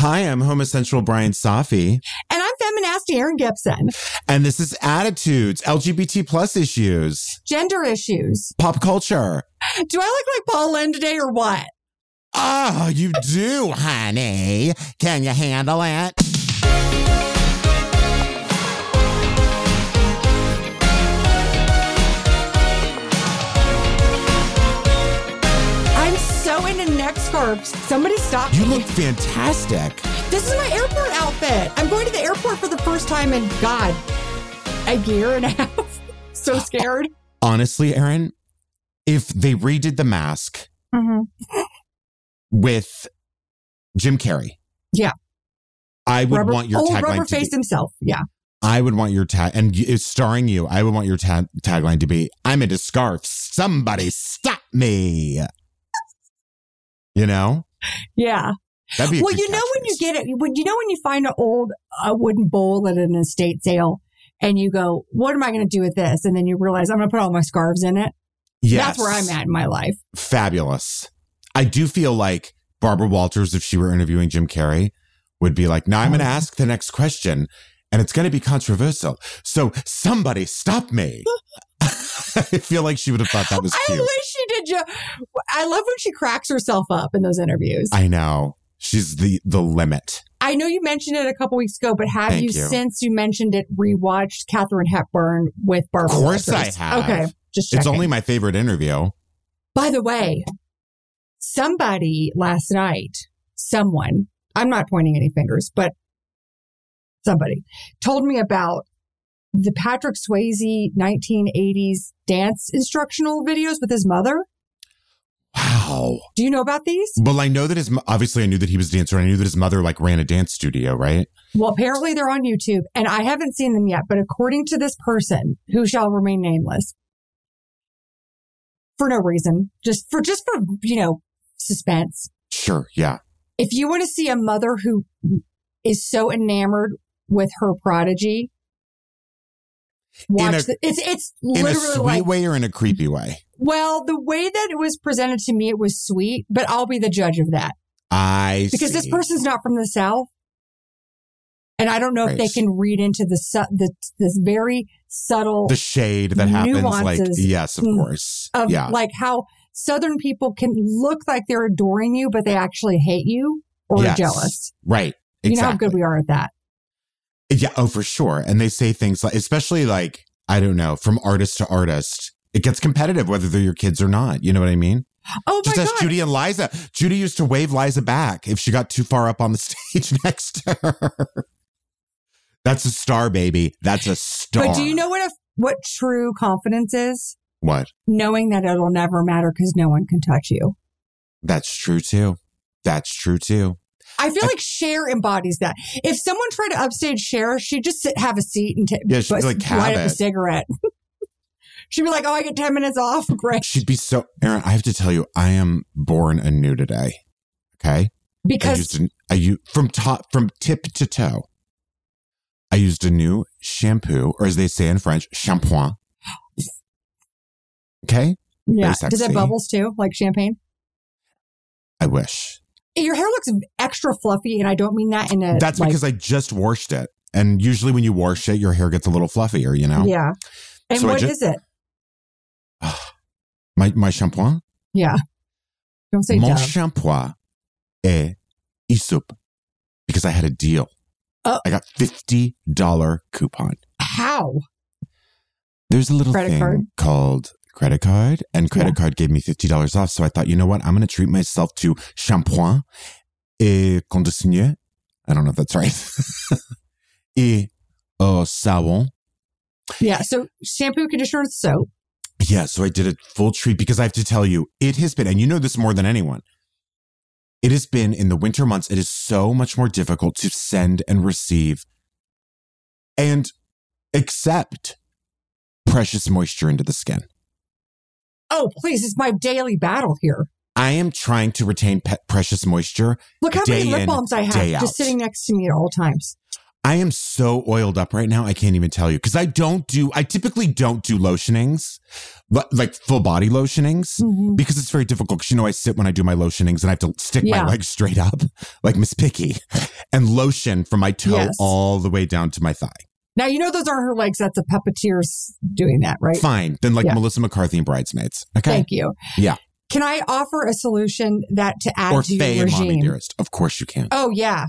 Hi, I'm homosexual Brian Safi, And I'm feminasty Aaron Gibson. and this is Attitudes, LGBT plus issues, Gender issues. pop culture. Do I look like Paul Lynde today or what? Oh, you do, honey. Can you handle it? Into neck scarves. Somebody stop You me. look fantastic. This is my airport outfit. I'm going to the airport for the first time in God, a year and a half. so scared. Honestly, Aaron, if they redid the mask Mm-hmm. with Jim Carrey, Yeah. I would Rubber, want your old tagline rubber to be, face himself. Yeah. I would want your tag, and it's starring you. I would want your tag tagline to be, I'm into scarves. Somebody stop me. You know? Yeah. That'd be Well, you know when you get it, when you know when you find an old uh, wooden bowl at an estate sale, and you go, "What am I going to do with this?" And then you realize I'm going to put all my scarves in it. Yes. That's where I'm at in my life. Fabulous. I do feel like Barbara Walters, if she were interviewing Jim Carrey, would be like, now I'm going to Oh. ask the next question and it's going to be controversial. So somebody stop me. I feel like she would have thought that was I wish she did. Jo- I love when she cracks herself up in those interviews. I, I know. She's the, the limit. I know you mentioned it a couple weeks ago, but have Thank you, you. since you mentioned it rewatched Katharine Hepburn with Barbara? Of course Walters? I have. Okay, just checking. It's only my favorite interview. By the way, somebody last night, someone, I'm not pointing any fingers, but somebody told me about the Patrick Swayze 1980s dance instructional videos with his mother. Wow. Do you know about these? Well, I know that his, obviously I knew that he was a dancer. and I knew that his mother like ran a dance studio, right? Well, apparently they're on YouTube and I haven't seen them yet, but according to this person who shall remain nameless for no reason, just for, just for, you know, suspense. Sure. Yeah. if you want to see a mother who is so enamored with her prodigy, watch a- the, it's it's In a sweet like way or in a creepy way? well the way that it was presented to me it was sweet but I'll be the judge of that I because this person's not from the south and I don't know if they can read into the su- the this very subtle the shade that happens like yes of Mm. course of yeah like how southern people can look like they're adoring you but they actually hate you or Yes. are jealous. right You know how good we are at that. Yeah oh for sure. And they say things like especially like i don't know from artist to artist it gets competitive whether they're your kids or not. You know what i mean? Oh just my ask god. judy and liza. Judy used to wave liza back if she got too far up on the stage next to her. That's a star baby. That's a star. But do you know what a, what true confidence is? what? Knowing that it'll never matter because no one can touch you. that's true too. That's true too I feel like Cher embodies that. If someone tried to upstage Cher, she'd just sit, have a seat and t- Yeah, she'd bust- like, light up a cigarette. she'd be like, "Oh, I get ten minutes off. Great." she'd be so aaron i have to tell you i am born anew today okay Because I Because used an, I u- from top from tip to toe. I used a new shampoo, or as they say in French, shampoing. Okay, yeah, does it bubbles too, like champagne? I wish. Your hair looks extra fluffy, and I don't mean that in a. That's like, because I just washed it, and usually when you wash it, your hair gets a little fluffier. You know, Yeah. And So what ju- is it? my my shampoing, Yeah. Don't say mon shampoing est Aesop, because I had a deal. Oh. I got fifty dollar coupon. How? There's a little Credit thing card? called credit card, and credit card gave me fifty dollars off. So I thought, you know what? I'm going to treat myself to shampoing et conditioner. I don't know if that's right. et uh, savon. Yeah. So shampoo, conditioner, and soap. Yeah, so I did a full treat because I have to tell you, it has been, and you know this more than anyone. It has been in the winter months. It is so much more difficult to send and receive and accept precious moisture into the skin. Oh, please! It's my daily battle here. I am trying to retain pe- precious moisture. Look how many lip in, balms I have just sitting next to me at all times. I am so oiled up right now. I can't even tell you because I don't do, I typically don't do lotionings, li- like full body lotionings. Mhm. because it's very difficult because you know I sit when I do my lotionings and I have to stick Yeah. my legs straight up like Miss Piggy. and lotion from my toe Yes. all the way down to my thigh. Now you know those aren't her legs. That's a puppeteer's doing that, right? Fine. Then like Yeah. Melissa McCarthy and Bridesmaids. Okay. Thank you. Yeah. Can I offer a solution that to add or to Faye your and Mommy regime? Dearest. Of course you can. Oh yeah,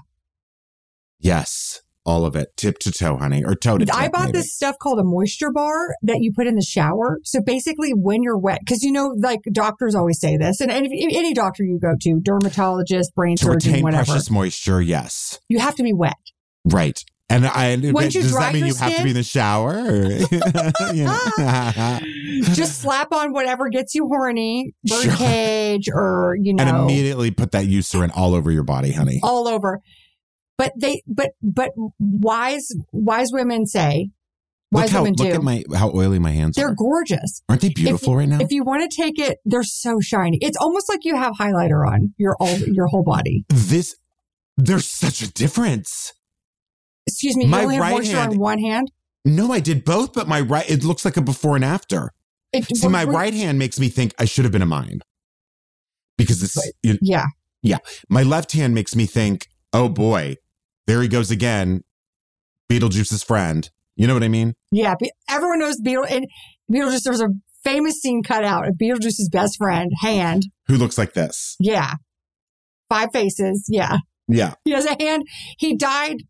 Yes. All of it. Tip to toe, honey. Or toe to toe. I bought maybe. this stuff called a moisture bar that you put in the shower. So basically, when you're wet, because you know, like doctors always say this, and, and if, if any doctor you go to, dermatologist, brain To surgeon, retain whatever, precious moisture, yes. you have to be wet. Right. And I you does dry that mean you have to skin? be in the shower? Or? Just slap on whatever gets you horny, bird Sure. cage, or you know, and immediately put that Eucerin all over your body, honey. all over. But they, but but wise wise women say, Look wise how women do. look at my how oily my hands are. they're are. gorgeous. Aren't they beautiful right now? If you want to take it, they're so shiny. It's almost like you have highlighter on your all your whole body. this there's such a difference. Excuse me, My you only have right moisture hand- on one hand. No, I did both, but my right it looks like a before and after. It, See, my we're- right hand makes me think I should have been a mime. Because it's, you Yeah, my left hand makes me think, oh boy, there he goes again. Beetlejuice's friend. You know what I mean? yeah. Everyone knows Beetle and Beetlejuice. There's a famous scene cut out of Beetlejuice's best friend, hand. Who looks like this? Yeah, five faces. Yeah, Yeah. he has a hand. He died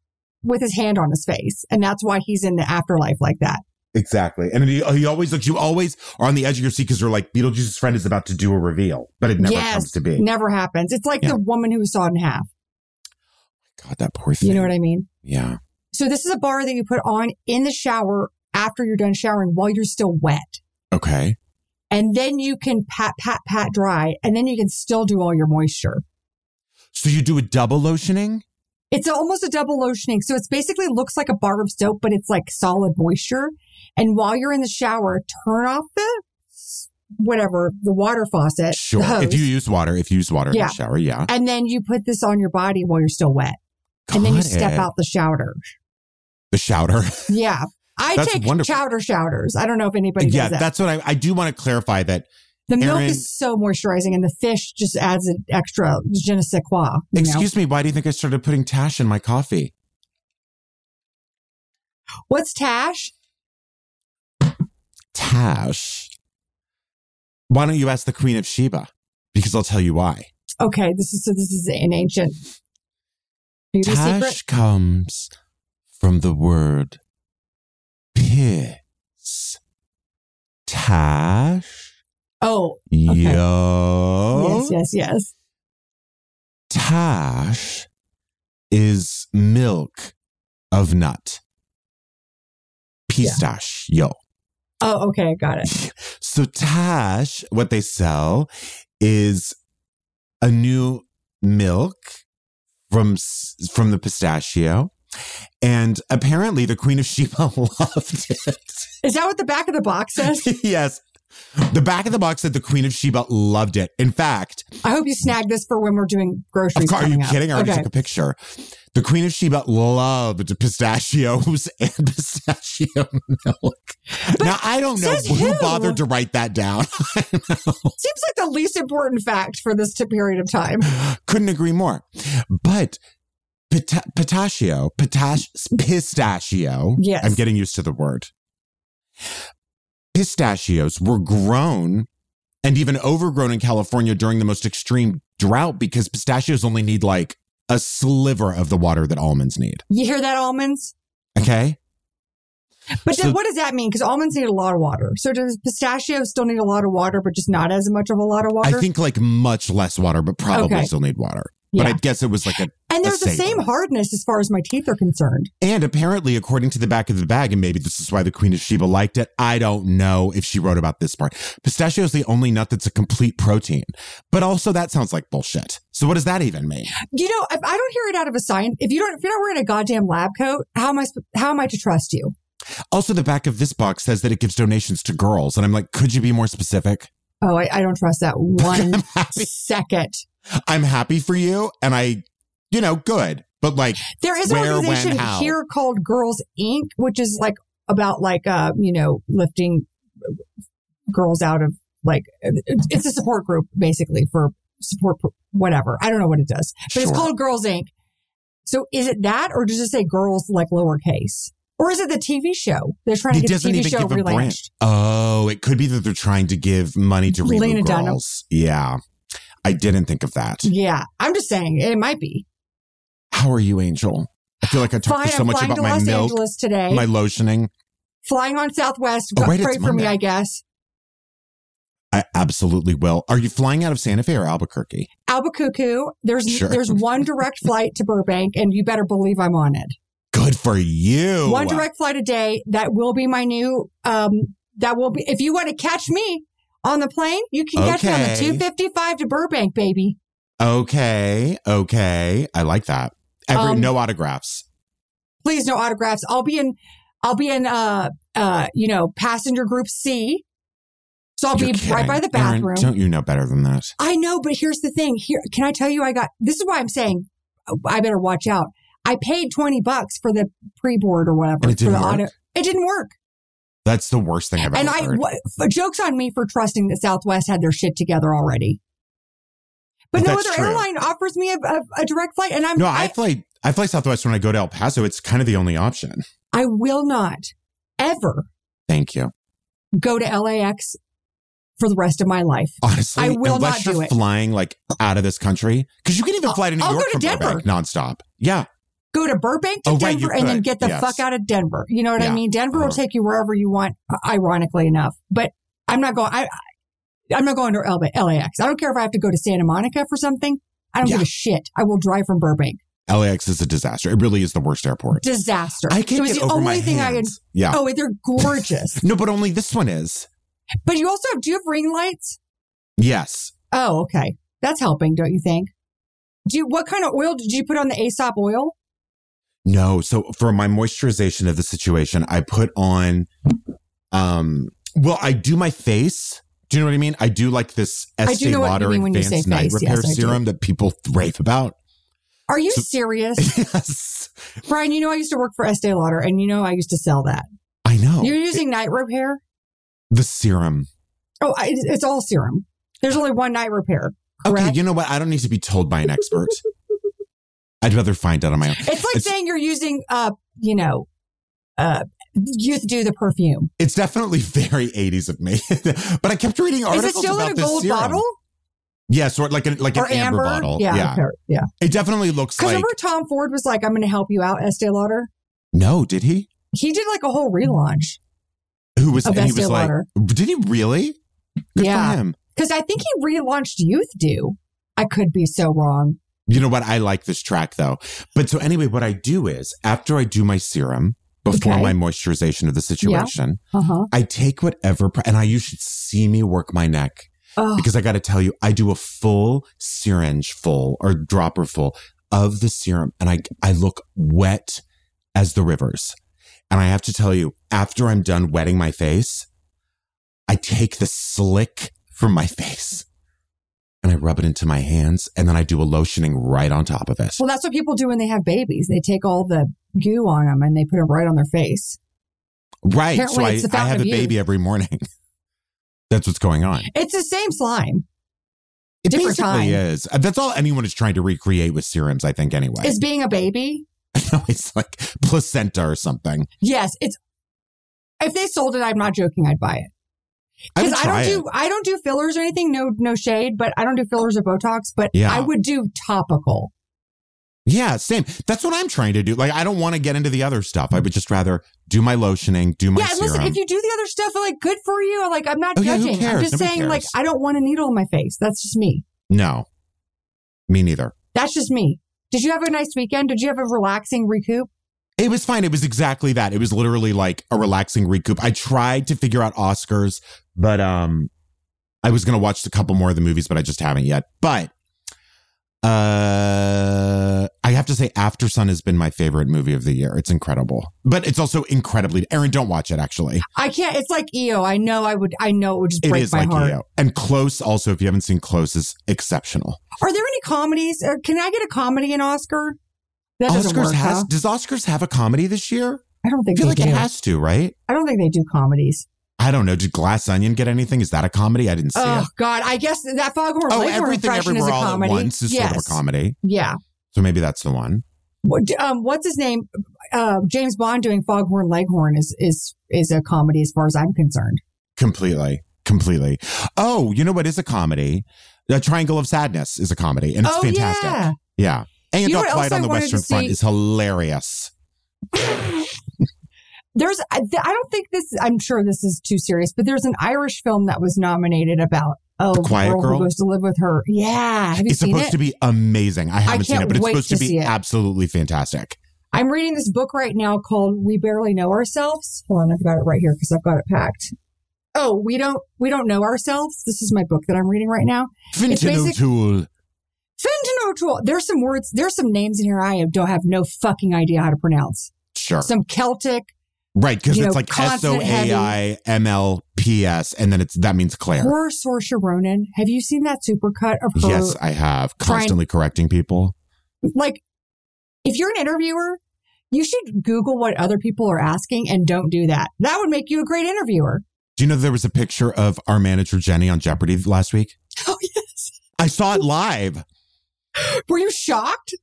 with his hand on his face, and that's why he's in the afterlife like that. Exactly. And he, he always looks, you always are on the edge of your seat because you're like, Beetlejuice's friend is about to do a reveal, but it never Yes. comes to be. Never happens. It's like Yeah. the woman who was sawed in half. My God, that poor thing. You know what I mean? Yeah. So this is a bar that you put on in the shower after you're done showering while you're still wet. Okay. And then you can pat, pat, pat dry, and then you can still do all your moisture. So you do a double lotioning? It's almost a double lotioning. So it's basically looks like a bar of soap, but it's like solid moisture. And while you're in the shower, turn off the whatever, the water faucet. Sure. hose, If you use water, if you use water in Yeah. the shower, yeah. and then you put this on your body while you're still wet. and then you step it. out the shower. The shouter. Yeah. I That's take wonderful. chowder showers. I don't know if anybody yeah, does that. that's what I, I do want to clarify that. The milk is so moisturizing, and the fish just adds an extra je ne sais quoi. you know? Excuse me, why do you think I started putting Tash in my coffee? What's Tash? Tash. Why don't you ask the Queen of Sheba? Because I'll tell you why. Okay, this is so. This is an ancient beauty Tash secret. comes from the word piss. Tash. Oh, Yo. yes, yes, yes. Tash is milk of nut. Pistachio. Oh, okay, got it. So Tash, what they sell is a new milk from from the pistachio, and apparently the Queen of Sheba loved it. Is that what the back of the box says? yes, the back of the box said the Queen of Sheba loved it. In fact, I hope you snag this for when we're doing groceries. course, are you up. kidding? I already okay. took a picture. The Queen of Sheba loved pistachios and pistachio milk. now I don't know who who? bothered to write that down. Seems like the least important fact for this period of time. Couldn't agree more. But pita- pistachio, pitash, pistachio. Yes. I'm getting used to the word. Pistachios were grown and even overgrown in California during the most extreme drought because pistachios only need like a sliver of the water that almonds need. You hear that, almonds? Okay. But So- then what does that mean? Because almonds need a lot of water. So does pistachios still need a lot of water, but just not as much of a lot of water? I think like much less water, but probably Okay. still need water. But Yeah. I guess it was like a and a there's the savor. same hardness as far as my teeth are concerned. And apparently, according to the back of the bag, and maybe this is why the Queen of Sheba liked it, I don't know if she wrote about this part. Pistachio is the only nut that's a complete protein. But also, that sounds like bullshit. So, what does that even mean? You know, if I don't hear it out of a sign, if you don't, if you're not wearing a goddamn lab coat, how am I? How am I to trust you? Also, the back of this box says that it gives donations to girls. And I'm like, could you be more specific? Oh, I, I don't trust that one second. I'm happy for you. And I, you know, good. But like, There is an Where, when, organization how? here called Girls Inc., which is like about like uh you know lifting girls out of like it's a support group basically for support whatever. I don't know what it does, but it's called Girls Inc. So is it that, or does it say girls like lowercase? Or is it the TV show? They're trying to It get the TV even show give a brand. relaunched. Oh, it could be that they're trying to give money to Lena Dunham. girls. Yeah. I didn't think of that. Yeah, I'm just saying it might be. How are you, Angel? I feel like I talked Fine, so I'm much about my Los milk, Angeles today. my lotioning. flying on Southwest. Oh, wait, Pray for me, I guess. I absolutely will. Are you flying out of Santa Fe or Albuquerque? Albuquerque. There's Sure. there's one direct flight to Burbank, and you better believe I'm on it. Good for you. One direct flight a day. That will be my new. Um, that will be. If you want to catch me on the plane, you can catch me on the 255 to Burbank, baby. Okay. Okay. I like that. Every, Um, no autographs. Please, no autographs. I'll be in. I'll be in. Uh, uh, you know, passenger group C. So I'll You're be right by kidding. the Aaron, bathroom. don't you know better than that? I know, but here's the thing. Here, can I tell you? I got this is why I'm saying oh, I better watch out. I paid twenty bucks for the pre board or whatever And it for the didn't work? auto. It didn't work, That's the worst thing I've and ever I heard. what, jokes on me for trusting that Southwest had their shit together already. But no That's other true. airline offers me a, a, a direct flight, and I'm no, I I, fly. I fly Southwest when I go to El Paso. It's kind of the only option. I will not ever Thank you. go to LAX for the rest of my life. Honestly, I will unless not do you're it. flying like out of this country, because you can even I'll- fly to New I'll York go from Denver. Burbank nonstop. Yeah, Go to Burbank to Oh, right, Denver and then get the Yes. fuck out of Denver. You know what I mean? Denver will Uh-huh. take you wherever you want, ironically enough. But I'm not going. I- I'm not going to LAX. I don't care if I have to go to Santa Monica for something. I don't Yeah. give a shit. I will drive from Burbank. LAX is a disaster. It really is the worst airport. Disaster. I can't it was get the over only my thing I could. Yeah. Oh, they're gorgeous. No, but only this one is. but you also have. Do you have ring lights? Yes. Oh, okay. That's helping, don't you think? Do you, what kind of oil did you put on the Aesop oil? No. So for my moisturization of the situation, I put on, um, well, I do my face. Do you know what I mean? I do like this Estee know what you Lauder Advanced Night. Repair Yes. Serum that people rave about. Are you So- serious, yes. Brian? You know I used to work for Estee Lauder, and you know I used to sell that. I know. You're using night repair. the serum. Oh, I, it's all serum. There's only one night repair. Correct. Okay, you know what? I don't need to be told by an expert. I'd rather find out on my own. it's like it's- saying you're using, uh, you know, uh, Youth Dew the perfume. It's definitely very 80s of me. but I kept reading Is articles it still about in a gold serum. bottle Yes, or like a, like or an amber, bottle. Yeah, Yeah. okay, yeah. It definitely looks like remember Tom Ford was like, "I'm going to help you out, Estee Lauder." No, did he? He did like a whole relaunch. Who was Of and he Estee was like Did he really? Good Yeah. for him. Because I think he relaunched Youth Dew. I could be so wrong. You know what? I like this track though. But so anyway, what I do is after I do my serum, before Okay. my moisturization of the situation, Uh huh. I take whatever, and I you should see me work my neck Oh, because I got to tell you, I do a full syringe full or dropper full of the serum, and I I look wet as the rivers. And I have to tell you, after I'm done wetting my face, I take the slick from my face and I rub it into my hands, and then I do a lotioning right on top of it. well, that's what people do when they have babies. They take all the goo on them and they put it right on their face. Right. So I, I have a youth. baby every morning. That's what's going on. It's the same slime. It Different basically time. is. Uh, That's all anyone is trying to recreate with serums, I think, anyway. Is being a baby? No, it's like placenta or something. Yes, it's. If they sold it, I'm not joking. I'd buy it because I, try don't it. do I don't do fillers or anything. No, no shade, but I don't do fillers or Botox. But Yeah. I would do topical. Yeah, same. That's what I'm trying to do. Like, I don't want to get into the other stuff. I would just rather do my lotioning, do my yeah, serum. listen, if you do the other stuff, like good for you. Like I'm not Oh, yeah, judging. I'm just Nobody saying, like. I don't want a needle in my face. That's just me. no, me neither. That's just me. Did you have a nice weekend? Did you have a relaxing recoup? It was fine. It was exactly that. It was literally like a relaxing recoup. I tried to figure out Oscars, but um, I was gonna watch a couple more of the movies, but I just haven't yet. But uh, I have to say, Aftersun has been my favorite movie of the year. It's incredible, but it's also incredibly. Aaron, don't watch it. Actually, I can't. It's like EO. I know. I would. I know it would just it break is my like heart. EO. And Close, also, if you haven't seen Close, is exceptional. Are there any comedies? Or can I get a comedy in Oscar? That Oscars work. has huh? does Oscars have a comedy this year? I don't think I feel like do. it has to, right? I don't think they do comedies. I don't know. Did Glass Onion get anything? Is that a comedy? I didn't see Oh it. God, I guess that Foghorn Oh, Leghorn everything impression is everywhere a all comedy. at once is yes. sort of a comedy. Yeah. So maybe that's the one. What- Um, what's his name? Uh, James Bond doing Foghorn Leghorn is is is a comedy as far as I'm concerned. Completely. Completely. Oh, you know what is a comedy? The Triangle of Sadness is a comedy, and it's oh fantastic. yeah. Yeah. And You know on the Western Front is hilarious. There's I, I don't think this. I'm sure this is too serious, but there's an Irish film that was nominated about oh The Quiet girl, Girl? who goes to live with her. Yeah, It's supposed it? to be amazing. I haven't seen it, but it's supposed to to, be absolutely fantastic. I'm reading this book right now called We Barely Know Ourselves. Hold on, I've got it right here because I've got it packed. Oh, we don't we don't know ourselves. This is my book that I'm reading right now. Fintan O'Toole. Fentanyl tool. There's some words. There's some names in here I don't have no fucking idea how to pronounce. Sure. Some Celtic. Right, because it's know, like S O. A I M L P S, and then it's that means Claire. Poor Saoirse Ronan. Have you seen that supercut of her? Yes, I have. trying- Constantly correcting people. Like, if you're an interviewer, you should Google what other people are asking and don't do that. That would make you a great interviewer. Do you know there was a picture of our manager Jenny on Jeopardy last week? Oh yes. I saw it live. Were you shocked?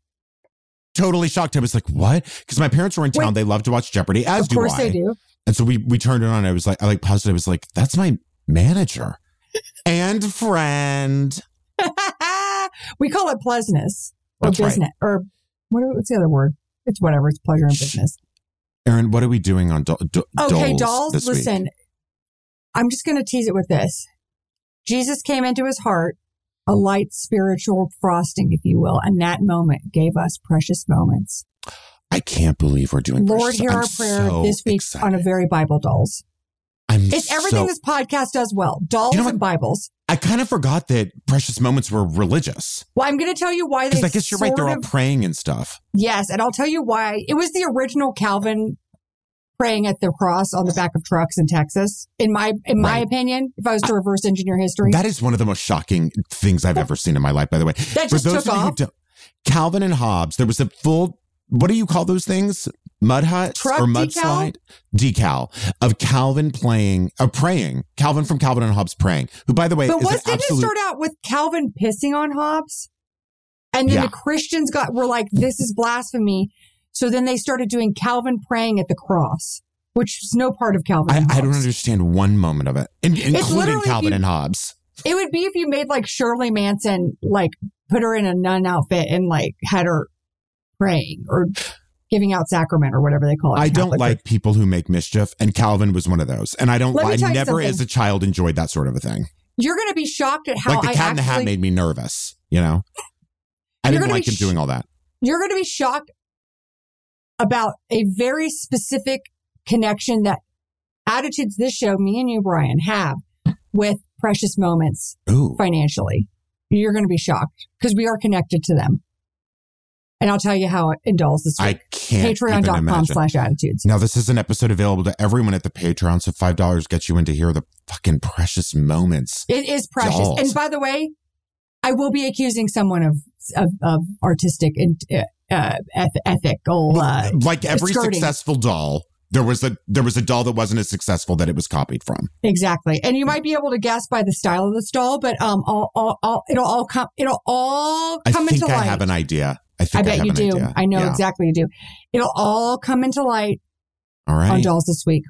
Totally shocked. I was like, "What?" Because my parents were in town. Wait. they love to watch Jeopardy, as of do course I. they do. And so we we turned it on. I was like, I like paused it. I was like, "That's my manager and friend." we call it pleasantness or That's right. business or what, what's the other word? It's whatever. It's pleasure and business. Aaron, what are we doing on do- do- Okay, dolls? dolls. this week? listen, I'm just going to tease it with this. Jesus came into his heart, a light spiritual frosting, if you will, and that moment gave us precious moments. I can't believe we're doing. This. Lord, Precious- hear I'm our prayer so this week excited. on a very Bible dolls. I'm It's everything so- this podcast does well. Dolls You know and Bibles. I kind of forgot that precious moments were religious Well, I'm going to tell you why they. I guess you're right. They're all praying and stuff. Yes, and I'll tell you why. It was the original Calvin praying at the cross on the back of trucks in Texas. In my in my Right. opinion, if I was to reverse engineer history, That is one of the most shocking things I've ever seen in my life. By the way, that just took of off. Calvin and Hobbes, there was a full. What do you call those things? Mud huts Truck or mud decal? slide decal of Calvin playing, uh, praying. Calvin from Calvin and Hobbes praying. Who, by the way, But was, didn't absolute. it start out with Calvin pissing on Hobbes? And then Yeah. the Christians got were like, this is blasphemy. So then they started doing Calvin praying at the cross, which is no part of Calvin. I, I don't understand one moment of it, in, including Calvin you- and Hobbes. It would be if you made like Shirley Manson, like put her in a nun outfit and like had her praying or giving out sacrament or whatever they call it. I in don't Catholic like people who make mischief, and Calvin was one of those. And I don't. I never, as a child, enjoyed that sort of a thing. You're going to be shocked at how like the I Cat in the Hat made me nervous. You know, I didn't like him sh- doing all that. you're going to be shocked about a very specific connection that attitudes this show, me and you, Brian, have with precious moments Ooh, financially. You're going to be shocked because we are connected to them. And I'll tell you how it indulges this I can't Patreon.com slash attitudes. Now, this is an episode available to everyone at the Patreon, so five dollars gets you in to hear the fucking precious moments. It is precious. Dolls. And by the way, I will be accusing someone of of, of artistic and uh, uh, eth- ethical. Uh, like every skirting. successful doll, there was a there was a doll that wasn't as successful that it was copied from. exactly, and you might be able to guess by the style of the doll, but um, all, all, all, it'll all come. It'll all I come think into I light. have an idea. I I think I, bet have you do. idea. I know Yeah. exactly you do. It'll all come into light All right, on dolls this week.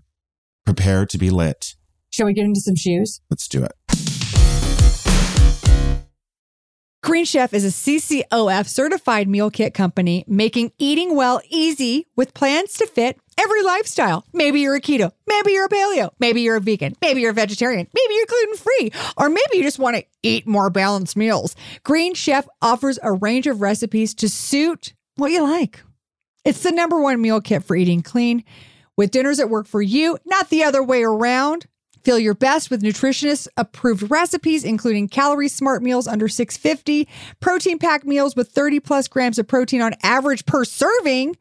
prepare to be lit. Shall we get into some shoes? Let's do it. Green Chef is a CCOF certified meal kit company making eating well easy with plans to fit every lifestyle. Maybe you're a keto, maybe you're a paleo, maybe you're a vegan, maybe you're a vegetarian, maybe you're gluten free, or maybe you just want to eat more balanced meals. Green Chef offers a range of recipes to suit what you like. It's the number one meal kit for eating clean with dinners that work for you, not the other way around. Feel your best with nutritionist approved recipes, including calorie smart meals under 650, protein packed meals with 30 plus grams of protein on average per serving,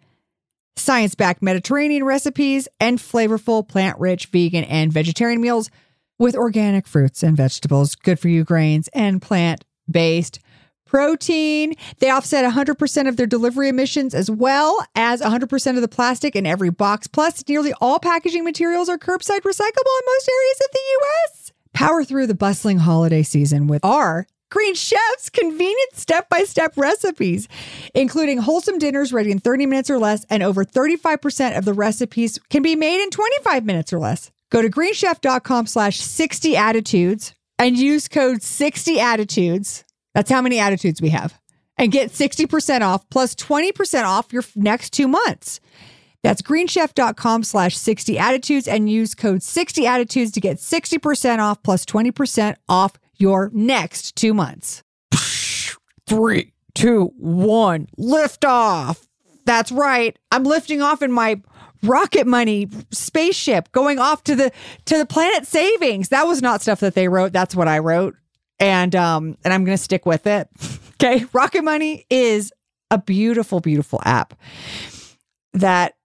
science backed Mediterranean recipes, and flavorful plant rich vegan and vegetarian meals with organic fruits and vegetables, good for you grains, and plant based protein. They offset 100% of their delivery emissions as well as 100% of the plastic in every box. Plus, nearly all packaging materials are curbside recyclable in most areas of the U.S. Power through the bustling holiday season with our Green Chef's convenient step by step recipes, including wholesome dinners ready in 30 minutes or less, and over 35% of the recipes can be made in 25 minutes or less. Go to greenchef.com slash 60 attitudes and use code 60 attitudes. That's how many attitudes we have. And get 60% off plus 20% off your next two months. That's greenchef.com slash 60 attitudes and use code 60 attitudes to get 60% off plus 20% off your next two months. Three, two, one, lift off. That's right. I'm lifting off in my rocket money spaceship going off to the to the planet savings. That was not stuff that they wrote. That's what I wrote. And um and I'm going to stick with it. okay? Rocket Money is a beautiful beautiful app that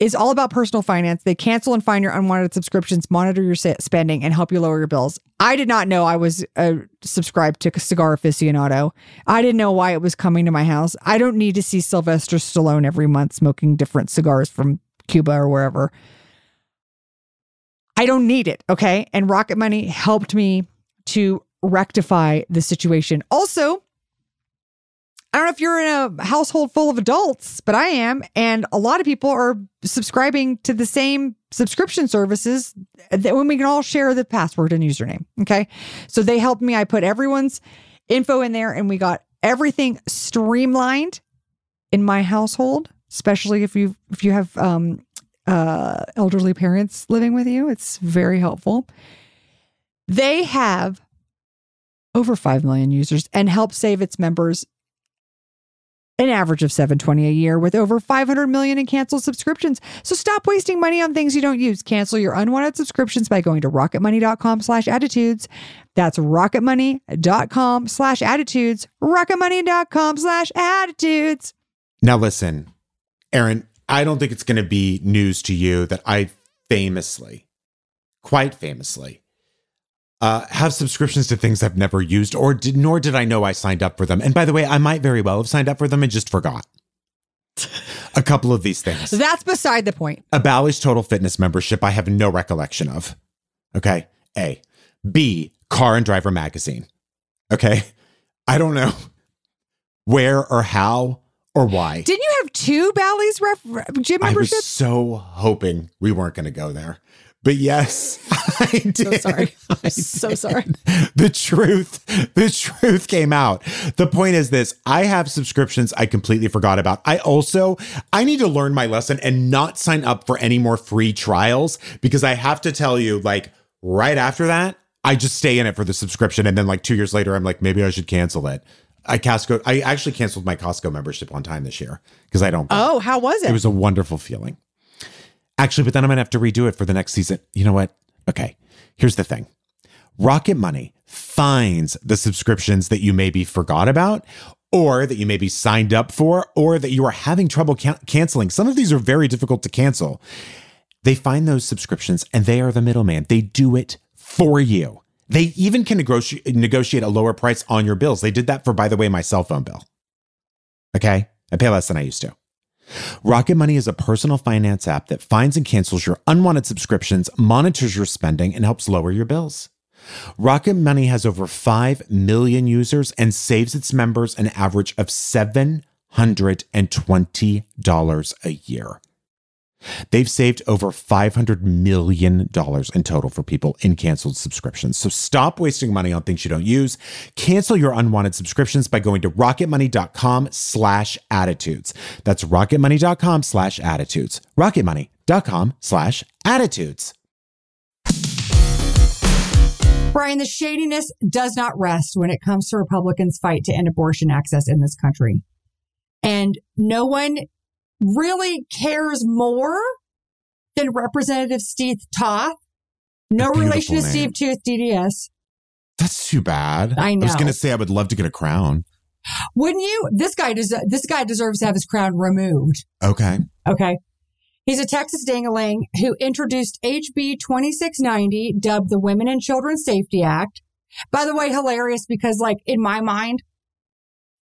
is all about personal finance. They cancel and find your unwanted subscriptions, monitor your spending, and help you lower your bills. I did not know I was uh, subscribed to Cigar Aficionado. I didn't know why it was coming to my house. I don't need to see Sylvester Stallone every month smoking different cigars from Cuba or wherever. I don't need it. Okay. And Rocket Money helped me to rectify the situation. Also, I don't know if you're in a household full of adults, but I am. And a lot of people are subscribing to the same subscription services that when we can all share the password and username. Okay. So they helped me. I put everyone's info in there and we got everything streamlined in my household, especially if you if you have um uh elderly parents living with you. It's very helpful. They have over 5 million users and help save its members an average of 720 a year with over 500 million in canceled subscriptions. So stop wasting money on things you don't use. Cancel your unwanted subscriptions by going to rocketmoney.com slash attitudes. That's rocketmoney.com slash attitudes. Rocketmoney.com slash attitudes. Now listen, Aaron, I don't think it's going to be news to you that I famously, quite famously, uh, have subscriptions to things I've never used, or did, nor did I know I signed up for them. And by the way, I might very well have signed up for them and just forgot a couple of these things. That's beside the point. A Bally's Total Fitness membership I have no recollection of. Okay. A. B. Car and Driver Magazine. Okay. I don't know where or how or why. Didn't you have two Bally's ref- gym memberships? I was so hoping we weren't going to go there. But yes, I did. So sorry. I'm so sorry. The truth, the truth came out. The point is this I have subscriptions I completely forgot about. I also, I need to learn my lesson and not sign up for any more free trials because I have to tell you, like, right after that, I just stay in it for the subscription. And then, like, two years later, I'm like, maybe I should cancel it. I Costco. I actually canceled my Costco membership on time this year because I don't. Oh, how was it? It was a wonderful feeling. Actually, but then I'm going to have to redo it for the next season. You know what? Okay. Here's the thing Rocket Money finds the subscriptions that you maybe forgot about or that you may be signed up for or that you are having trouble can- canceling. Some of these are very difficult to cancel. They find those subscriptions and they are the middleman. They do it for you. They even can negotiate a lower price on your bills. They did that for, by the way, my cell phone bill. Okay. I pay less than I used to. Rocket Money is a personal finance app that finds and cancels your unwanted subscriptions, monitors your spending, and helps lower your bills. Rocket Money has over 5 million users and saves its members an average of $720 a year. They've saved over $500 million in total for people in canceled subscriptions. So stop wasting money on things you don't use. Cancel your unwanted subscriptions by going to rocketmoney.com slash attitudes. That's rocketmoney.com slash attitudes. rocketmoney.com slash attitudes. Brian, the shadiness does not rest when it comes to Republicans' fight to end abortion access in this country. And no one really cares more than Representative Steve Toth. No relation to name. Steve Tooth DDS. That's too bad. I know. I was going to say I would love to get a crown. Wouldn't you? This guy does. This guy deserves to have his crown removed. Okay. Okay. He's a Texas dangling who introduced HB 2690, dubbed the Women and Children Safety Act. By the way, hilarious because, like, in my mind,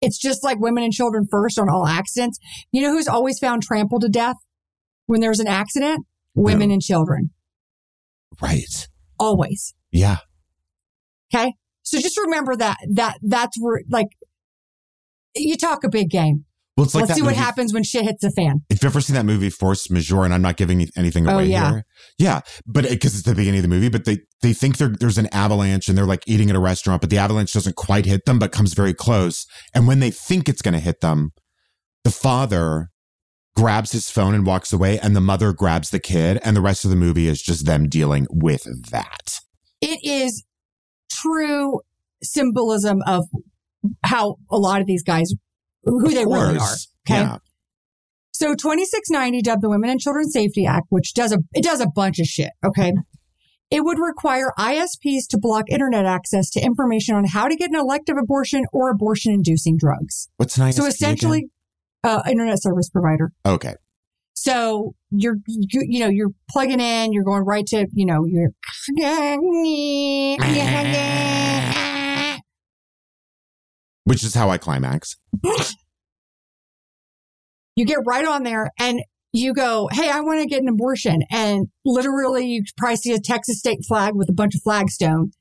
it's just like women and children first on all accidents. You know who's always found trampled to death when there's an accident? Women no. and children. Right. Always. Yeah. Okay. So just remember that that that's where like you talk a big game. Well, like Let's see what happens when shit hits the fan. If you've ever seen that movie Force Majeure, and I'm not giving any- anything Oh, away yeah. here, yeah, but because it's the beginning of the movie, but they they think there's an avalanche and they're like eating at a restaurant, but the avalanche doesn't quite hit them, but comes very close. And when they think it's going to hit them, the father grabs his phone and walks away, and the mother grabs the kid, and the rest of the movie is just them dealing with that. It is true symbolism of how a lot of these guys who they really are. Okay. Yeah. So 2690 dubbed the Women and Children Safety Act, which does a it does a bunch of shit. Okay. It would require ISPs to block internet access to information on how to get an elective abortion or abortion inducing drugs. What's nice? so essentially, uh, internet service provider. okay. So you're, you, you know, you're plugging in, you're going right to, you know, you're, Which is how I climax. you get right on there and you go, Hey, I want to get an abortion. And literally you probably see a Texas state flag with a bunch of flagstone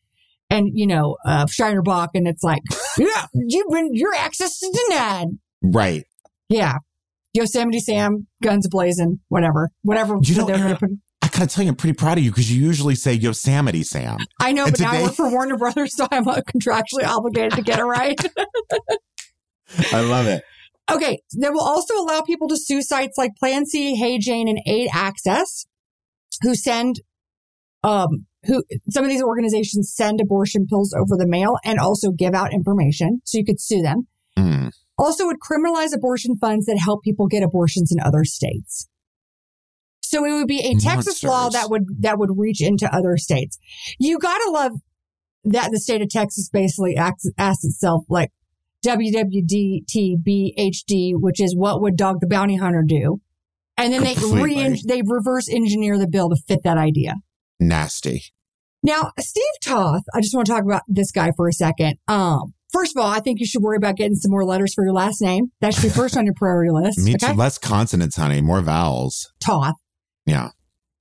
and, you know, uh, Shiner Bock. And it's like, yeah, you've been, your access is denied. Right. Yeah. Yosemite Sam, guns blazing, whatever, whatever. You know, Aaron, put- I gotta tell you, I'm pretty proud of you because you usually say Yosemite Sam. I know, and but now I today- work for Warner Brothers, so I'm uh, contractually obligated to get it right. I love it. Okay, they will also allow people to sue sites like Plan C, Hey Jane, and Aid Access, who send, um, who some of these organizations send abortion pills over the mail and also give out information, so you could sue them. Mm. Also, would criminalize abortion funds that help people get abortions in other states. So it would be a Texas law that would that would reach into other states. You gotta love that the state of Texas basically acts, asks itself like WWDTBHD, which is what would Dog the Bounty Hunter do? And then they Completely. re- they reverse engineer the bill to fit that idea. Nasty. Now, Steve Toth, I just want to talk about this guy for a second. Um, first of all, I think you should worry about getting some more letters for your last name. That should be first on your priority list. Me okay? too. Less consonants, honey. More vowels. Toth. Yeah.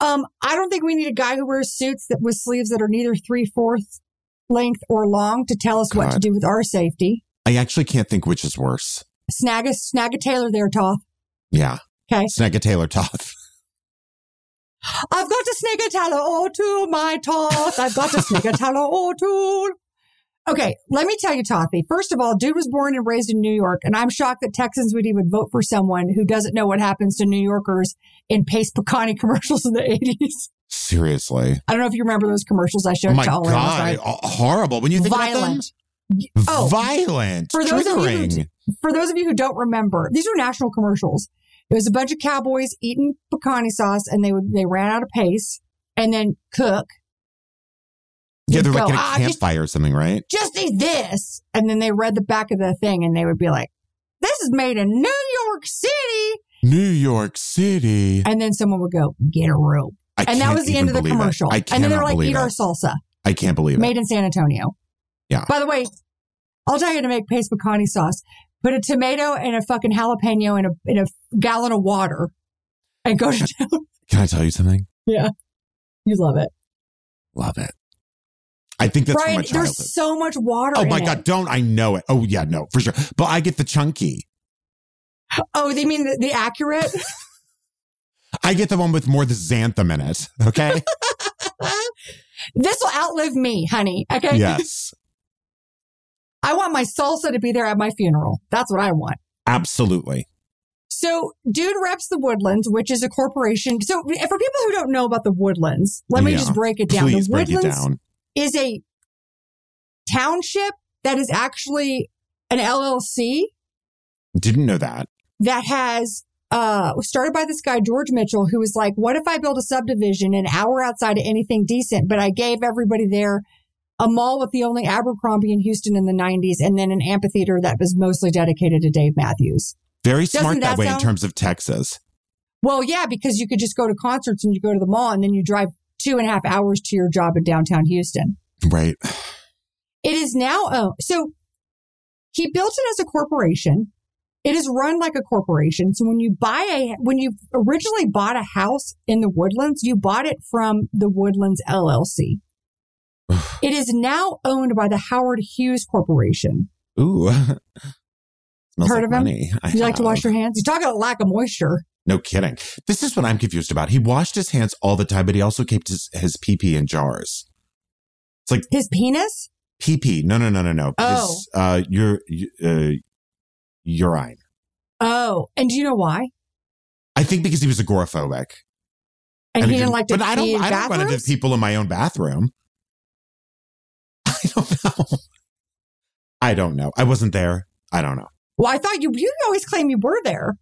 Um, I don't think we need a guy who wears suits that with sleeves that are neither three fourths length or long to tell us what to do with our safety. I actually can't think which is worse. Snag a snag a Taylor there, Toth. Yeah. Okay. Snag a Taylor Toth. I've got a snag a Taylor O'Toole, my Toth. I've got a snag a Taylor O'Toole. Okay, let me tell you, Tothy. First of all, dude was born and raised in New York, and I'm shocked that Texans would even vote for someone who doesn't know what happens to New Yorkers in Pace Picante commercials in the 80s. Seriously. I don't know if you remember those commercials I showed Oh my to all God. Oh, horrible. When you think Violent. about them, Oh, violent. for those of you who- triggering. for those of you who don't remember, these were national commercials. It was a bunch of cowboys eating picante sauce, and they would they ran out of pace, and then cook. Yeah, they're like go, at a "Ah, just- campfire or something, right? Just eat this, and then they read the back of the thing, and they would be like, "This is made in New York City," New York City. and then someone would go, "Get a rope," I and that was the end of the commercial. I And then they cannot were like, "Eat our salsa, I can't believe it. made in San Antonio." Yeah. By the way, I'll tell you to make pace picante sauce. Put a tomato and a fucking jalapeno in a in a gallon of water, and go to town. Can I tell you something? Yeah. You love it. Love it. I think that's Brian, my there's so much water. Oh my it. God, don't I know it? Oh yeah, no, for sure. But I get the chunky. Oh, they mean the, the accurate? I get the one with more the xanthan in it. Okay. this will outlive me, honey. Okay. yes. I want my salsa to be there at my funeral. That's what I want. Absolutely. So, Dude reps the Woodlands, which is a corporation. So, for people who don't know about the Woodlands, let me just break it down. Please the break it down. Is a township that is actually an LLC Didn't know that. that has uh started by this guy George Mitchell who was like what if I build a subdivision an hour outside of anything decent but I gave everybody there a mall with the only Abercrombie in Houston in the 90s and then an amphitheater that was mostly dedicated to Dave Matthews. Very smart that, that way in terms of Texas. Well, yeah, because you could just go to concerts and you go to the mall and then you drive two and a half hours to your job in downtown Houston. Right. It is now owned. So he built it as a corporation. It is run like a corporation. So when you buy a, when you originally bought a house in the Woodlands, you bought it from the Woodlands LLC. it is now owned by the Howard Hughes Corporation. Ooh. Heard like of him? money. I You like to wash your hands? You talk about lack of moisture. No kidding. This is what I'm confused about. He washed his hands all the time, but he also kept his, his pee pee in jars. It's like His penis? pee pee. No, no, no, no, no. Oh. His, uh, your, uh, urine. Oh, and do you know why? I think because he was agoraphobic. And, And he didn't like to But I don't, I don't run into bathrooms? people in my own bathroom. I don't know. I don't know. I wasn't there. I don't know. Well, I thought you you always claim you were there.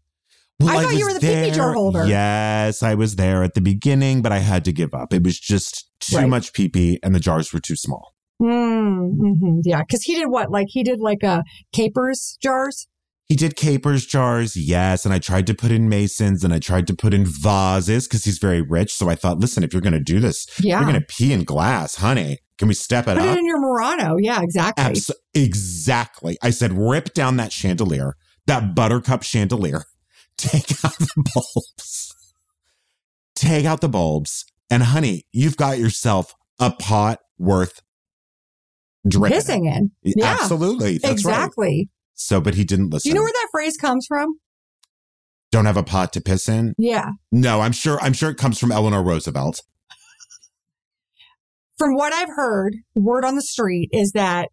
I thought you were the pee-pee jar holder. Yes, I was there at the beginning, but I had to give up. It was just too Right. much pee pee and the jars were too small. Mm, hmm Yeah, because he did what? Like he did like uh capers jars. He did capers jars, yes, and I tried to put in masons and I tried to put in vases because he's very rich. So I thought, listen, if you're going to do this, Yeah, you're going to pee in glass, honey. Can we step it put up? it in your Murano. Yeah, exactly. Abs- exactly. I said, rip down that chandelier, that buttercup chandelier, take out the bulbs, take out the bulbs, and honey, you've got yourself a pot worth dripping. Pissing in. Yeah, Absolutely. That's right. exactly. So, but he didn't listen. Do you know where that phrase comes from? Don't have a pot to piss in? Yeah. No, I'm sure. I'm sure it comes from Eleanor Roosevelt. From what I've heard, word on the street is that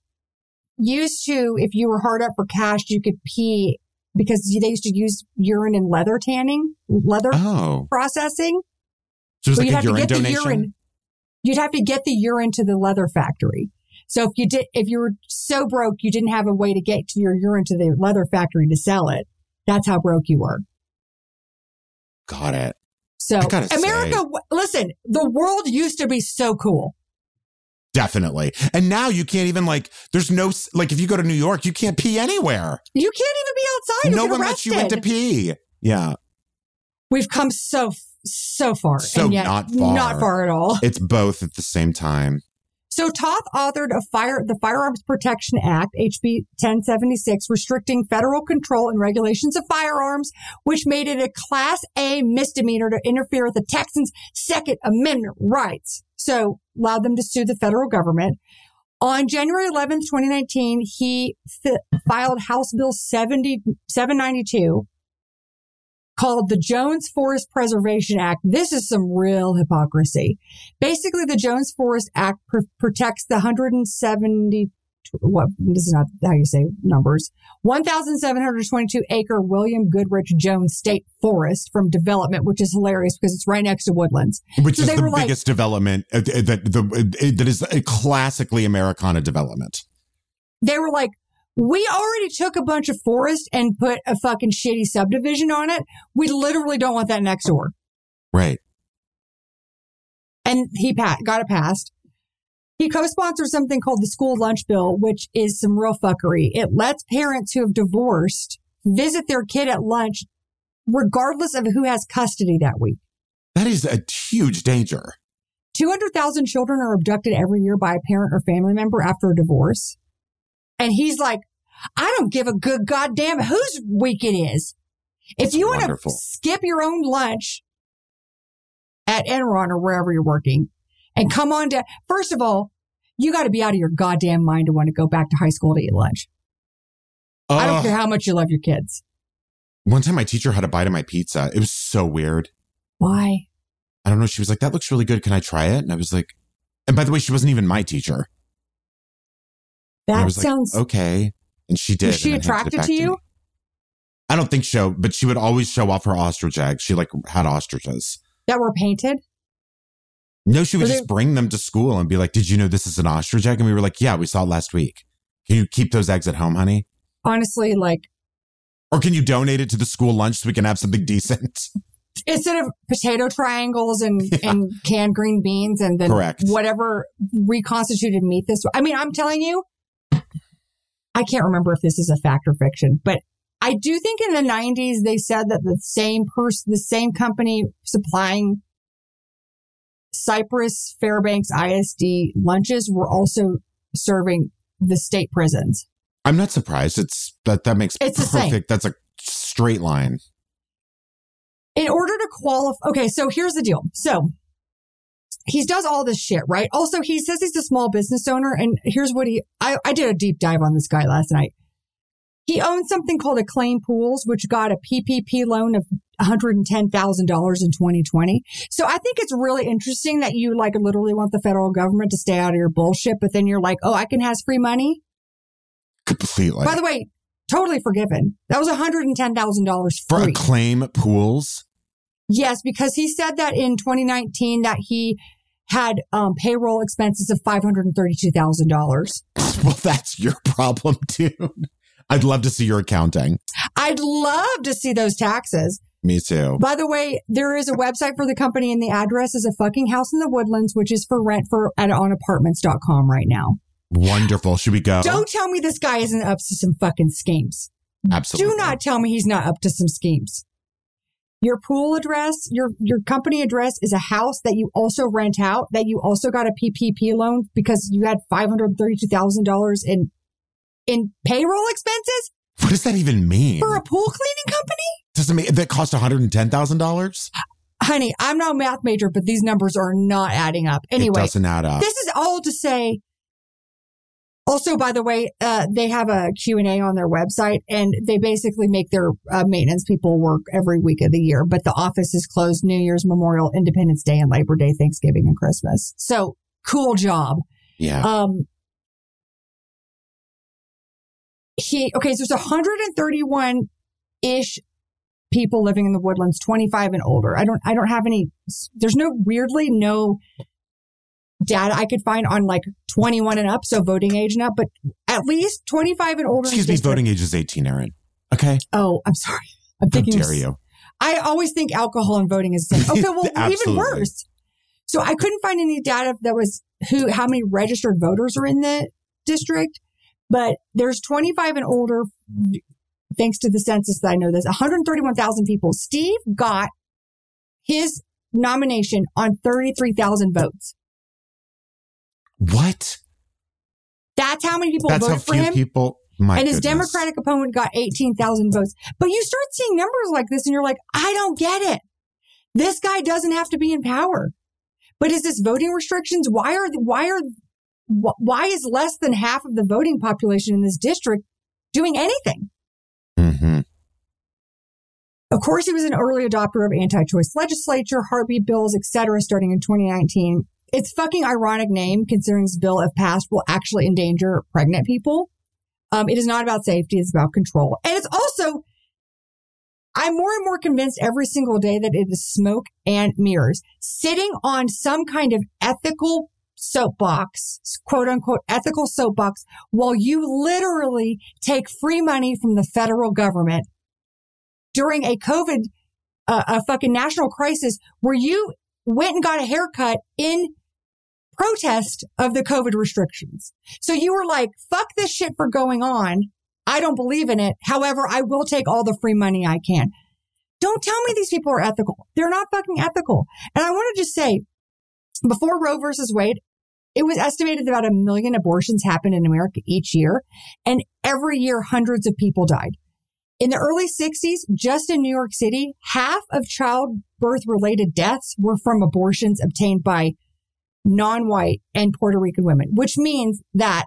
used to, if you were hard up for cash, you could pee because they used to use urine in leather tanning, leather Oh, processing. so Well, like you'd have to get the urine. You'd have to get the urine to the leather factory. So if you did, if you were so broke, you didn't have a way to get to your urine to the leather factory to sell it. That's how broke you were. Got it. So America, say- listen, the world used to be so cool. Definitely. And now you can't even like. There's no s- like. If you go to New York, you can't pee anywhere. You can't even be outside. no You'll one lets you in to pee. Yeah, We've come so so far, So and yet not far. not far at all. it's both at the same time. So Toth authored a fire, the Firearms Protection Act, HB 1076, restricting federal control and regulations of firearms, which made it a class A misdemeanor to interfere with the Texans' Second Amendment rights. So allowed them to sue the federal government. On January 11th, 2019, he fi- filed House Bill 70, 792 called the Jones Forest Preservation Act. This is some real hypocrisy. Basically, the Jones Forest Act pr- protects the 170, what, this is not how you say numbers, 1,722 acre William Goodrich Jones State Forest from development, which is hilarious because it's right next to Woodlands. Which So is the were like- biggest development uh, uh, that the uh, that is a classically Americana development. They were like, we already took a bunch of forest and put a fucking shitty subdivision on it. We literally don't want that next door. Right. and he pa- got it passed. He co-sponsored something called the school lunch bill, which is some real fuckery. It lets parents who have divorced visit their kid at lunch, regardless of who has custody that week. That is a huge danger. 200,000 children are abducted every year by a parent or family member after a divorce. And he's like, I don't give a good goddamn whose week it is. If That's you want to skip your own lunch at Enron or wherever you're working and come on to, first of all, you got to be out of your goddamn mind to want to go back to high school to eat lunch. I don't care how much you love your kids. One time, my teacher had a bite of my pizza. It was so weird. Why? I don't know. She was like, "That looks really good. Can I try it?" And I was like, "And by the way, she wasn't even my teacher." That was sounds, like, okay. And she did. was she and then handed it attracted to you? me. I don't think so, but she would always show off her ostrich eggs. She like had ostriches. that were painted? No, she would Were just bring them to school and be like, "Did you know this is an ostrich egg?" And we were like, "Yeah, we saw it last week. Can you keep those eggs at home, honey? Honestly, like Or can you donate it to the school lunch so we can have something decent?" instead of potato triangles and, Yeah. and canned green beans and then Correct. whatever reconstituted meat this I mean, I'm telling you, I can't remember if this is a fact or fiction, but I do think in the 90s they said that the same person, the same company supplying Cypress Fairbanks ISD lunches were also serving the state prisons. I'm not surprised. It's that that makes It's the same. perfect. That's a straight line. in order to qualify, okay, so here's the deal. So he does all this shit, right? Also, he says he's a small business owner. And here's what he, I, I did a deep dive on this guy last night. He owns something called Acclaim Pools, which got a PPP loan of $110,000 in 2020. So I think it's really interesting that you like literally want the federal government to stay out of your bullshit, but then you're like, oh, I can have free money. Completely. By the way, totally forgiven. That was $110,000 For acclaim pools. Yes, because he said that in 2019 that he had um, payroll expenses of $532,000. Well, that's your problem, dude. I'd love to see your accounting. I'd love to see those taxes. Me too. By the way, there is a website for the company and the address is a fucking house in the woodlands, which is for rent for at onapartments.com right now. Wonderful. Should we go? Don't tell me this guy isn't up to some fucking schemes. Absolutely. Do not tell me he's not up to some schemes. Your pool address, your your company address is a house that you also rent out that you also got a PPP loan because you had five hundred thirty two thousand dollars in in payroll expenses What does that even mean? for a pool cleaning company. Does it mean that cost one hundred and ten thousand dollars? Honey, I'm not a math major, but these numbers are not adding up. it Anyway, doesn't add up. this is all to say also by the way uh, they have a q&a on their website and they basically make their uh, maintenance people work every week of the year but the office is closed new year's memorial independence day and labor day thanksgiving and christmas so cool job yeah. um he okay so there's 131 ish people living in the woodlands 25 and older i don't i don't have any there's no weirdly no data i could find on like 21 and up so voting age and up but at least 25 and older Excuse me. Voting age is eighteen, Erin. Okay. oh i'm sorry i'm How thinking dare you? I always think alcohol and voting is the same. Okay, well, even worse. So I couldn't find any data that was who, how many registered voters are in the district, but there's 25 and older, thanks to the census that I know this, 131,000 people. Steve got his nomination on 33,000 votes. What? That's how many people That's how voted for few him. people. My and his goodness. Democratic opponent got 18,000 votes. But you start seeing numbers like this and you're like, I don't get it. This guy doesn't have to be in power. But is this voting restrictions? Why are, why are, why is less than half of the voting population in this district doing anything? Mhm. Of course, he was an early adopter of anti-choice legislature, heartbeat bills, etc., starting in 2019. It's fucking ironic name considering this bill, if passed, will actually endanger pregnant people. Um, it is not about safety; it's about control, and it's also. I'm more and more convinced every single day that it is smoke and mirrors. Sitting on some kind of ethical soapbox, quote unquote ethical soapbox, while you literally take free money from the federal government during a COVID, uh, a fucking national crisis where you went and got a haircut in protest of the COVID restrictions. So you were like, fuck this shit for going on. I don't believe in it. However, I will take all the free money I can. Don't tell me these people are ethical. They're not fucking ethical. And I want to just say, before Roe versus Wade, it was estimated that about a million abortions happened in America each year. And every year, hundreds of people died. In the early 60s, just in New York City, half of childbirth related deaths were from abortions obtained by non-white and Puerto Rican women, which means that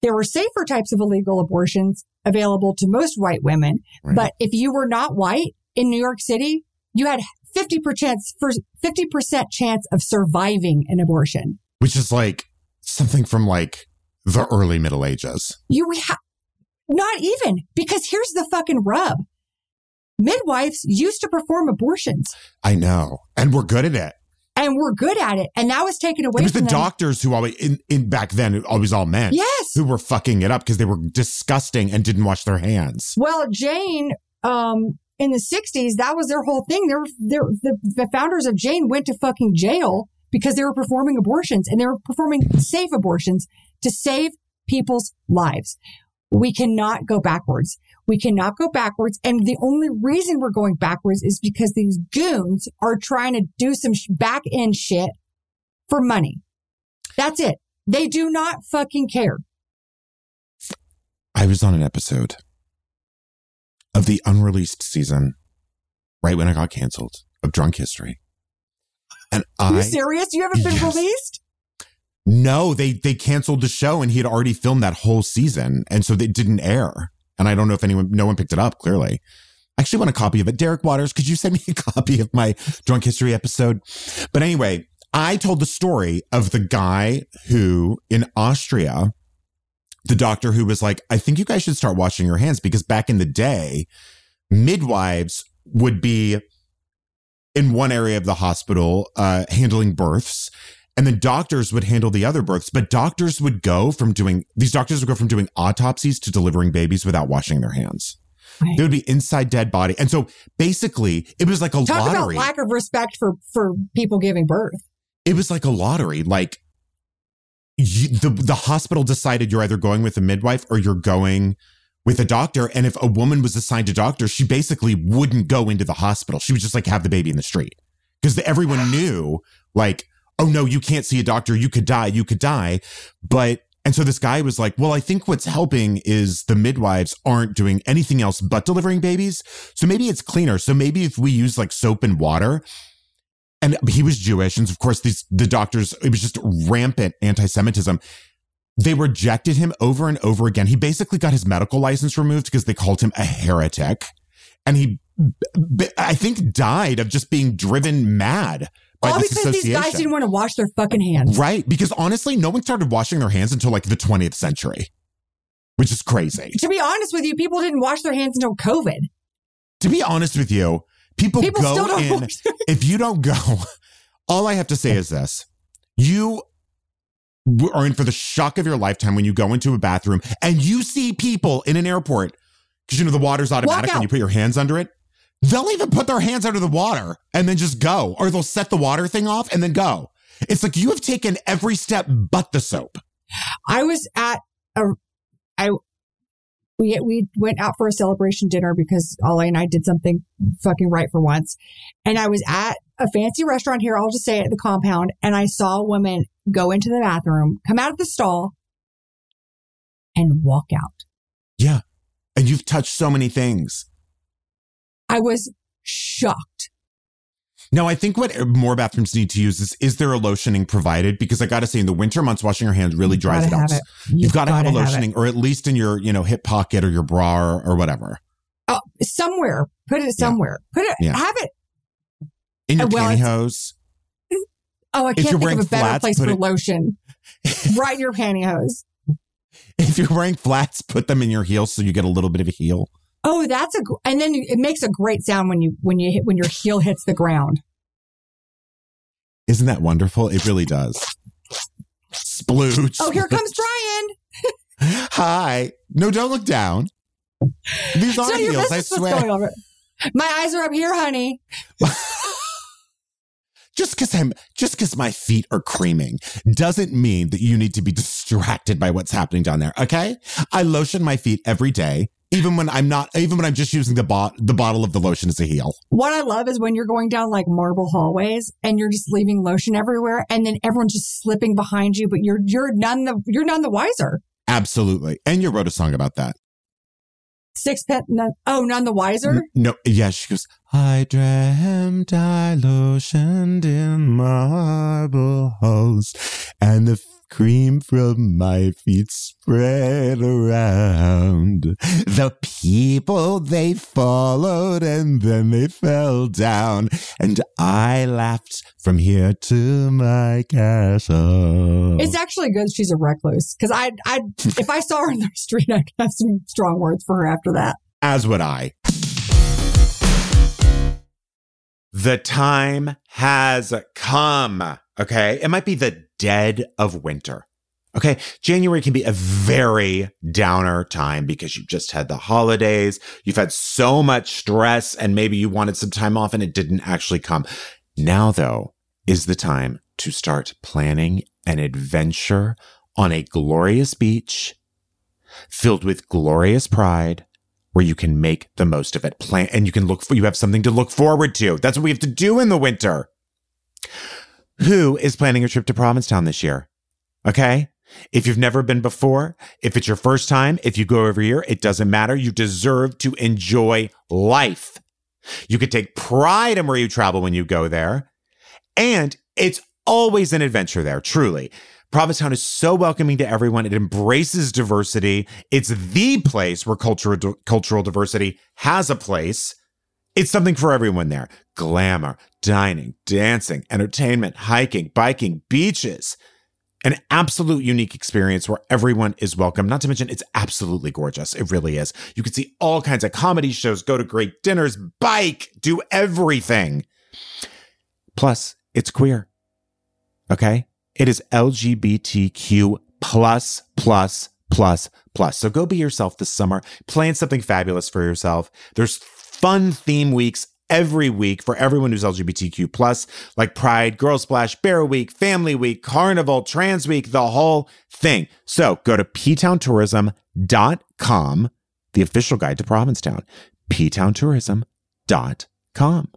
there were safer types of illegal abortions available to most white women. Right. But if you were not white in New York City, you had 50% for 50% chance of surviving an abortion. Which is like something from like the early Middle Ages. You we ha- not even because here's the fucking rub. Midwives used to perform abortions I know, and we're good at it. and we're good at it. And that was taken away It was the them. doctors who always in, in back then it always all men Yes. who were fucking it up because they were disgusting and didn't wash their hands. Well, Jane, um, in the 60s, that was their whole thing. They were, they were- the, the founders of Jane went to fucking jail because they were performing abortions and they were performing safe abortions to save people's lives. We cannot go backwards. We cannot go backwards. And the only reason we're going backwards is because these goons are trying to do some sh- back end shit for money. That's it. They do not fucking care. I was on an episode of the unreleased season right when I got canceled of Drunk History. And Are you serious? You haven't been Yes. released? no, they they canceled the show and he had already filmed that whole season. And so they didn't air. And I don't know if anyone no one picked it up, clearly. I actually want a copy of it. Derek Waters, could you send me a copy of my drunk history episode? But anyway, I told the story of the guy who in Austria, the doctor who was like, I think you guys should start washing your hands because back in the day, midwives would be in one area of the hospital uh, handling births and then doctors would handle the other births but doctors would go from doing these doctors would go from doing autopsies to delivering babies without washing their hands Right. they would be inside dead body and so basically it was like a Talk lottery about lack of respect for for people giving birth. it was like a lottery like you, the the hospital decided you're either going with a midwife or you're going with a doctor and if a woman was assigned a doctor she basically wouldn't go into the hospital. She would just like have the baby in the street. Because everyone knew like oh no you can't see a doctor. You could die. You could die. But and so this guy was like well i think what's helping is the midwives aren't doing anything else but delivering babies. So maybe it's cleaner. So maybe if we use like soap and water and he was Jewish, and of course, these the doctors. It was just rampant anti-Semitism. They rejected him over and over again. He basically got his medical license removed because they called him a heretic, and he, I think, died of just being driven mad by All because these guys didn't want to wash their fucking hands. right? Because honestly, no one started washing their hands until like the 20th century, which is crazy. To be honest with you, people didn't wash their hands until COVID. To be honest with you, people, People go still don't in. if you don't go, all I have to say is this. You are in for the shock of your lifetime when you go into a bathroom and you see people in an airport because you know the water's automatic and you put your hands under it. They'll even put their hands under the water and then just go, or they'll set the water thing off and then go. It's like you have taken every step but the soap. I was at a, I, we we went out for a celebration dinner because Ollie and I did something fucking right for once, and I was at a fancy restaurant here. I'll just say at the compound, and I saw a woman go into the bathroom, come out of the stall, and walk out. Yeah. And you've touched so many things. I was shocked. Now, I think what more bathrooms need to use is is there a lotioning provided? Because I got to say, in the winter months, washing your hands really dries it out. have. You've, got to have a it. lotioning, or at least in your, you know, hip pocket or your bra or, or whatever. Oh, somewhere. Put it somewhere. Put it. Yeah. Have it. In your Uh, well, pantyhose. Oh, I can't think of a better flats, place for it- lotion. right in your pantyhose. If you're wearing flats, put them in your heels so you get a little bit of a heel. Oh, that's a and then it makes a great sound when you when you hit when your heel hits the ground. Isn't that wonderful? It really does. Splooch. Oh, here comes Bryan. Hi. No, don't look down. These are so heels, I swear. My eyes are up here, honey. Just because I'm just because my feet are creaming doesn't mean that you need to be distracted by what's happening down there. Okay, I lotion my feet every day, even when I'm not, even when I'm just using the bot the bottle of the lotion as a heel. What I love is when you're going down like marble hallways and you're just leaving lotion everywhere, and then everyone's just slipping behind you, but you're you're none the you're none the wiser. Absolutely, and you wrote a song about that. Sixpence, none, oh, none the wiser. No, yeah, she goes. I dreamt I lotioned in marble halls, and the cream from my feet spread around. The people they followed, and then they fell down, and I laughed from here to my castle. It's actually good she's a recluse because I I if I saw her in the street, I'd have some strong words for her after that. as would I. The time has come. Okay. It might be the dead of winter. Okay. January can be a very downer time because you've just had the holidays. You've had so much stress and maybe you wanted some time off and it didn't actually come. Now, though, is the time to start planning an adventure on a glorious beach filled with glorious pride where you can make the most of it. Plan and you can look for you have something to look forward to. That's what we have to do in the winter. Who is planning a trip to Provincetown this year? Okay? If you've never been before, if it's your first time, if you go every year, it doesn't matter. You deserve to enjoy life. You can take pride in where you travel when you go there. And it's always an adventure there, truly. Provincetown is so welcoming to everyone. It embraces diversity. It's the place where cultural cultural diversity has a place. It's something for everyone there. Glamour, dining, dancing, entertainment, hiking, biking, beaches. An absolute unique experience where everyone is welcome. Not to mention, it's absolutely gorgeous. It really is. You can see all kinds of comedy shows, go to great dinners, bike, do everything. Plus, it's queer. Okay? It is LGBTQ plus, plus, plus, plus. So go be yourself this summer. Plan something fabulous for yourself. There's fun theme weeks every week for everyone who's LGBTQ plus, like Pride, Girl Splash, Bear Week, Family Week, Carnival, Trans Week, the whole thing. So go to ptowntourism.com, the official guide to Provincetown, ptowntourism.com.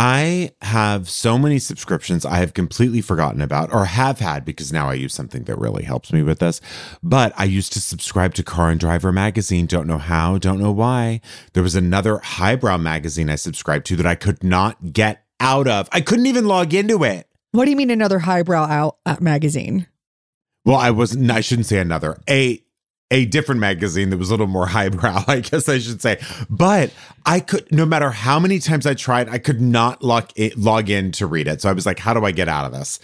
I have so many subscriptions I have completely forgotten about or have had because now I use something that really helps me with this. But I used to subscribe to Car and Driver magazine. Don't know how, don't know why. There was another highbrow magazine I subscribed to that I could not get out of. I couldn't even log into it. What do you mean another highbrow out uh, magazine? Well, I wasn't, I shouldn't say another. A a different magazine that was a little more highbrow, I guess I should say. But I could, no matter how many times I tried, I could not log in, log in to read it. So I was like, how do I get out of this?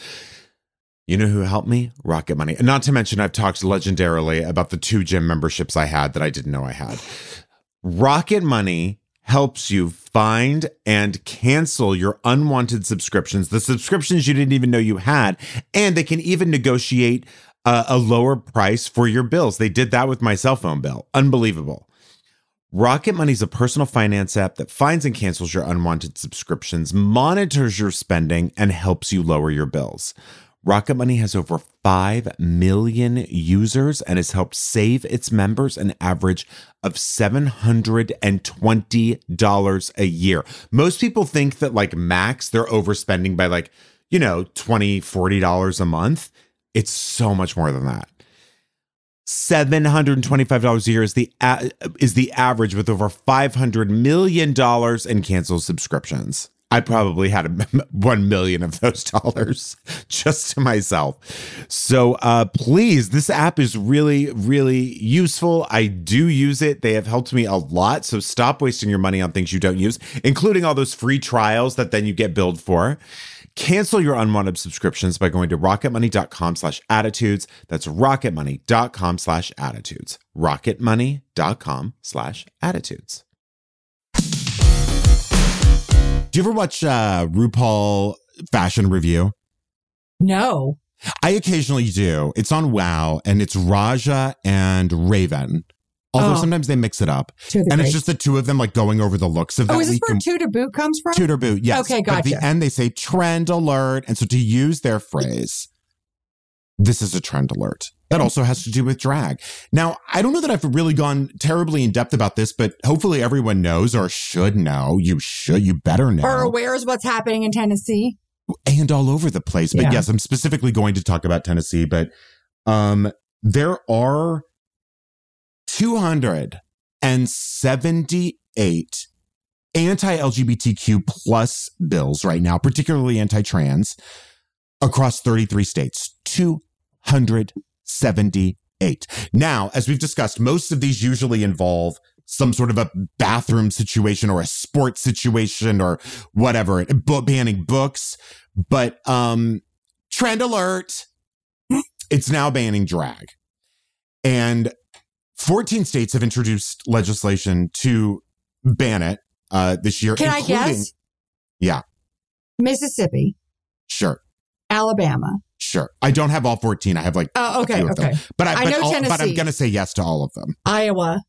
You know who helped me? Rocket Money. Not to mention, I've talked legendarily about the two gym memberships I had that I didn't know I had. Rocket Money helps you find and cancel your unwanted subscriptions, the subscriptions you didn't even know you had, and they can even negotiate a, a lower price for your bills. They did that with my cell phone bill. Unbelievable. Rocket Money is a personal finance app that finds and cancels your unwanted subscriptions, monitors your spending, and helps you lower your bills. Rocket Money has over 5 million users and has helped save its members an average of $720 a year. Most people think that, like, max, they're overspending by, like, you know, $20, $40 a month. It's so much more than that. $725 a year is the a- is the average with over 500 million dollars in canceled subscriptions. I probably had a, 1 million of those dollars just to myself. So uh please this app is really really useful. I do use it. They have helped me a lot. So stop wasting your money on things you don't use, including all those free trials that then you get billed for. Cancel your unwanted subscriptions by going to rocketmoney.com slash attitudes. That's rocketmoney.com slash attitudes. Rocketmoney.com slash attitudes. Do you ever watch uh, RuPaul Fashion Review? No. I occasionally do. It's on WoW and it's Raja and Raven. Although Oh. sometimes they mix it up. And it's just the two of them like going over the looks of that Oh, is this week where two boot comes from? Toot or boot, yes. Okay, But at the end, they say trend alert. And so to use their phrase, this is a trend alert. That also has to do with drag. Now, I don't know that I've really gone terribly in depth about this, but hopefully everyone knows or should know. You should, you better know. Or aware is what's happening in Tennessee. and all over the place. But Yeah. yes, I'm specifically going to talk about Tennessee, but um there are 278 anti-LGBTQ plus bills right now, particularly anti-trans, across 33 states. 278. Now, as we've discussed, most of these usually involve some sort of a bathroom situation or a sports situation or whatever, banning books. But um trend alert, it's now banning drag. And 14 states have introduced legislation to ban it uh this year. Can I guess? Yeah. Mississippi, Sure. Alabama. Sure. I don't have all 14. I have like Oh, okay, few of them. okay. But I, I but, know all- but I'm going to say yes to all of them. Iowa,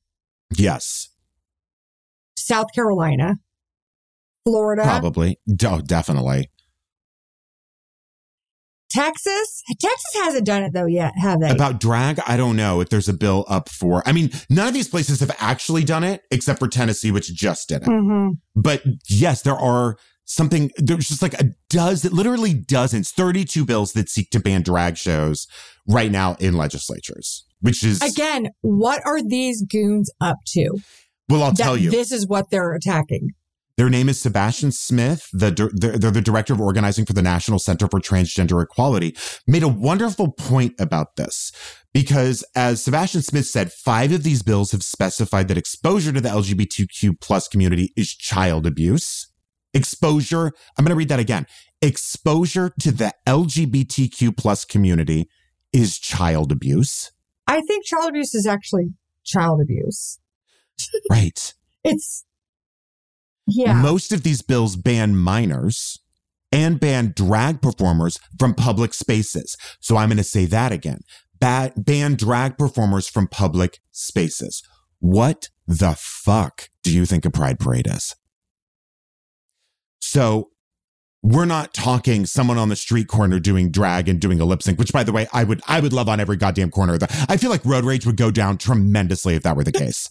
Yes. South Carolina, Florida, Probably. Oh, definitely. Texas. Texas hasn't done it though yet, have they? About drag, I don't know if there's a bill up for. I mean, none of these places have actually done it except for Tennessee, which just did it. hmm But yes, there are something, there's just like a dozen, literally dozens, 32 bills that seek to ban drag shows right now in legislatures, which is, Again, what are these goons up to? well, I'll tell you. This is what they're attacking. Their name is Sebastian Smith. The, they're, they're the director of organizing for the National Center for Transgender Equality. Made a wonderful point about this because, as Sebastian Smith said, five of these bills have specified that exposure to the LGBTQ plus community is child abuse. Exposure. I'm going to read that again. Exposure to the LGBTQ plus community is child abuse. I think child abuse is actually child abuse. Right. It's yeah. Most of these bills ban minors and ban drag performers from public spaces. So I'm going to say that again. Ba- ban drag performers from public spaces. What the fuck do you think a pride parade is? So we're not talking someone on the street corner doing drag and doing a lip sync, which by the way, I would, I would love on every goddamn corner. I feel like road rage would go down tremendously if that were the case.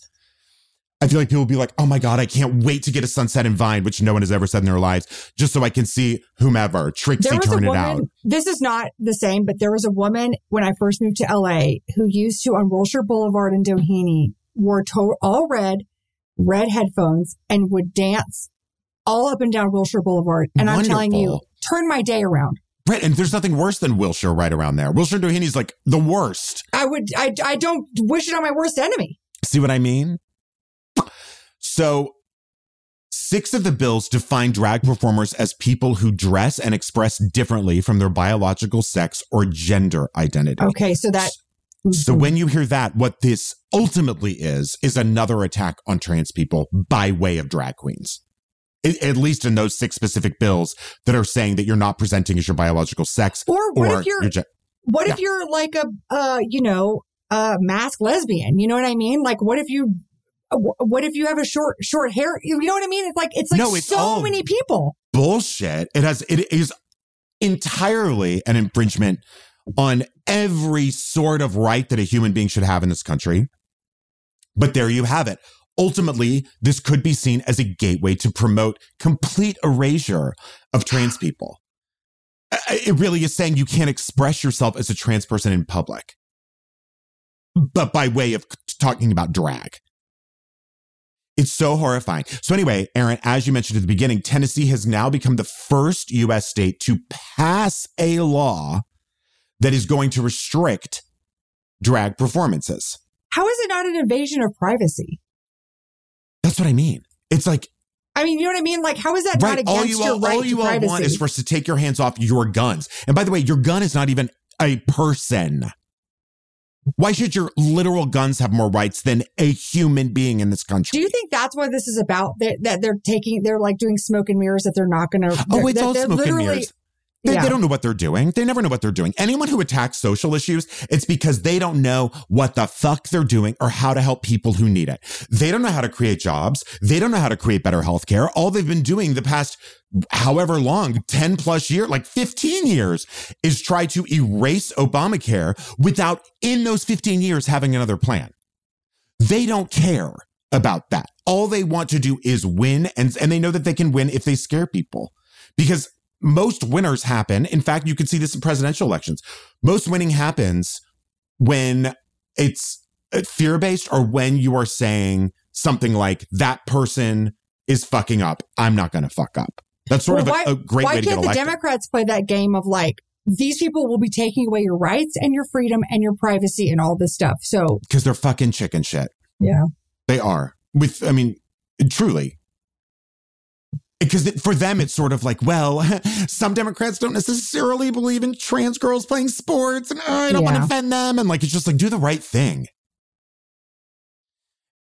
I feel like people would be like, oh my God, I can't wait to get a sunset in Vine, which no one has ever said in their lives, just so I can see whomever, Trixie, turn woman, it out. This is not the same, but there was a woman when I first moved to LA who used to on Wilshire Boulevard in Doheny, wore to- all red, red headphones, and would dance all up and down Wilshire Boulevard. And Wonderful. I'm telling you, turn my day around. Right, and there's nothing worse than Wilshire right around there. Wilshire Doheny's like the worst. I would, I, I don't wish it on my worst enemy. See what I mean? So, six of the bills define drag performers as people who dress and express differently from their biological sex or gender identity. Okay, so that. So, mm-hmm. when you hear that, what this ultimately is, is another attack on trans people by way of drag queens. at least in those six specific bills that are saying that you're not presenting as your biological sex. Or what or if you're, ge- what yeah. if you're like a, uh, you know, a masked lesbian? You know what I mean? Like, what if you what if you have a short short hair? You know what I mean? It's like it's like no, it's so many people. Bullshit. It has it is entirely an infringement on every sort of right that a human being should have in this country. But there you have it. Ultimately, this could be seen as a gateway to promote complete erasure of trans people. It really is saying you can't express yourself as a trans person in public, but by way of talking about drag. It's so horrifying. So, anyway, Erin, as you mentioned at the beginning, Tennessee has now become the first US state to pass a law that is going to restrict drag performances. How is it not an invasion of privacy? That's what I mean. It's like, I mean, you know what I mean? Like, how is that right, not against all you your all, right all you all want is for us to take your hands off your guns. And by the way, your gun is not even a person. Why should your literal guns have more rights than a human being in this country? Do you think that's what this is about? That, that they're taking, they're like doing smoke and mirrors that they're not going to. Oh, it's all smoke and mirrors. They, yeah. they, don't know what they're doing. They never know what they're doing. Anyone who attacks social issues, it's because they don't know what the fuck they're doing or how to help people who need it. They don't know how to create jobs. They don't know how to create better healthcare. All they've been doing the past however long, 10 plus years, like 15 years, is try to erase Obamacare without in those 15 years having another plan. They don't care about that. All they want to do is win. And, and they know that they can win if they scare people because most winners happen. In fact, you can see this in presidential elections. Most winning happens when it's uh, fear based or when you are saying something like that person is fucking up. I'm not going to fuck up. That's sort well, of a, why, a great way to get elected. Why can't the Democrats play that game of like, these people will be taking away your rights and your freedom and your privacy and all this stuff. So, because they're fucking chicken shit. Yeah. They are. With, I mean, truly, because for them it's sort of like well some democrats don't necessarily believe in trans girls playing sports and oh, i don't yeah. want to offend them and like it's just like do the right thing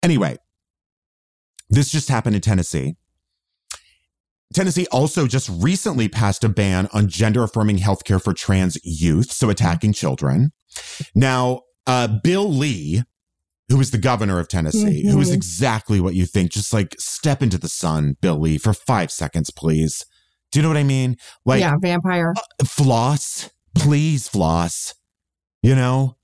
anyway this just happened in tennessee Tennessee also just recently passed a ban on gender affirming healthcare for trans youth, so attacking children. Now, uh, Bill Lee, who is the governor of Tennessee, mm-hmm. who is mm-hmm. exactly what you think. Just like step into the sun, Billy, for five seconds, please. Do you know what I mean? Like, yeah, vampire. Uh, floss, please, floss. You know,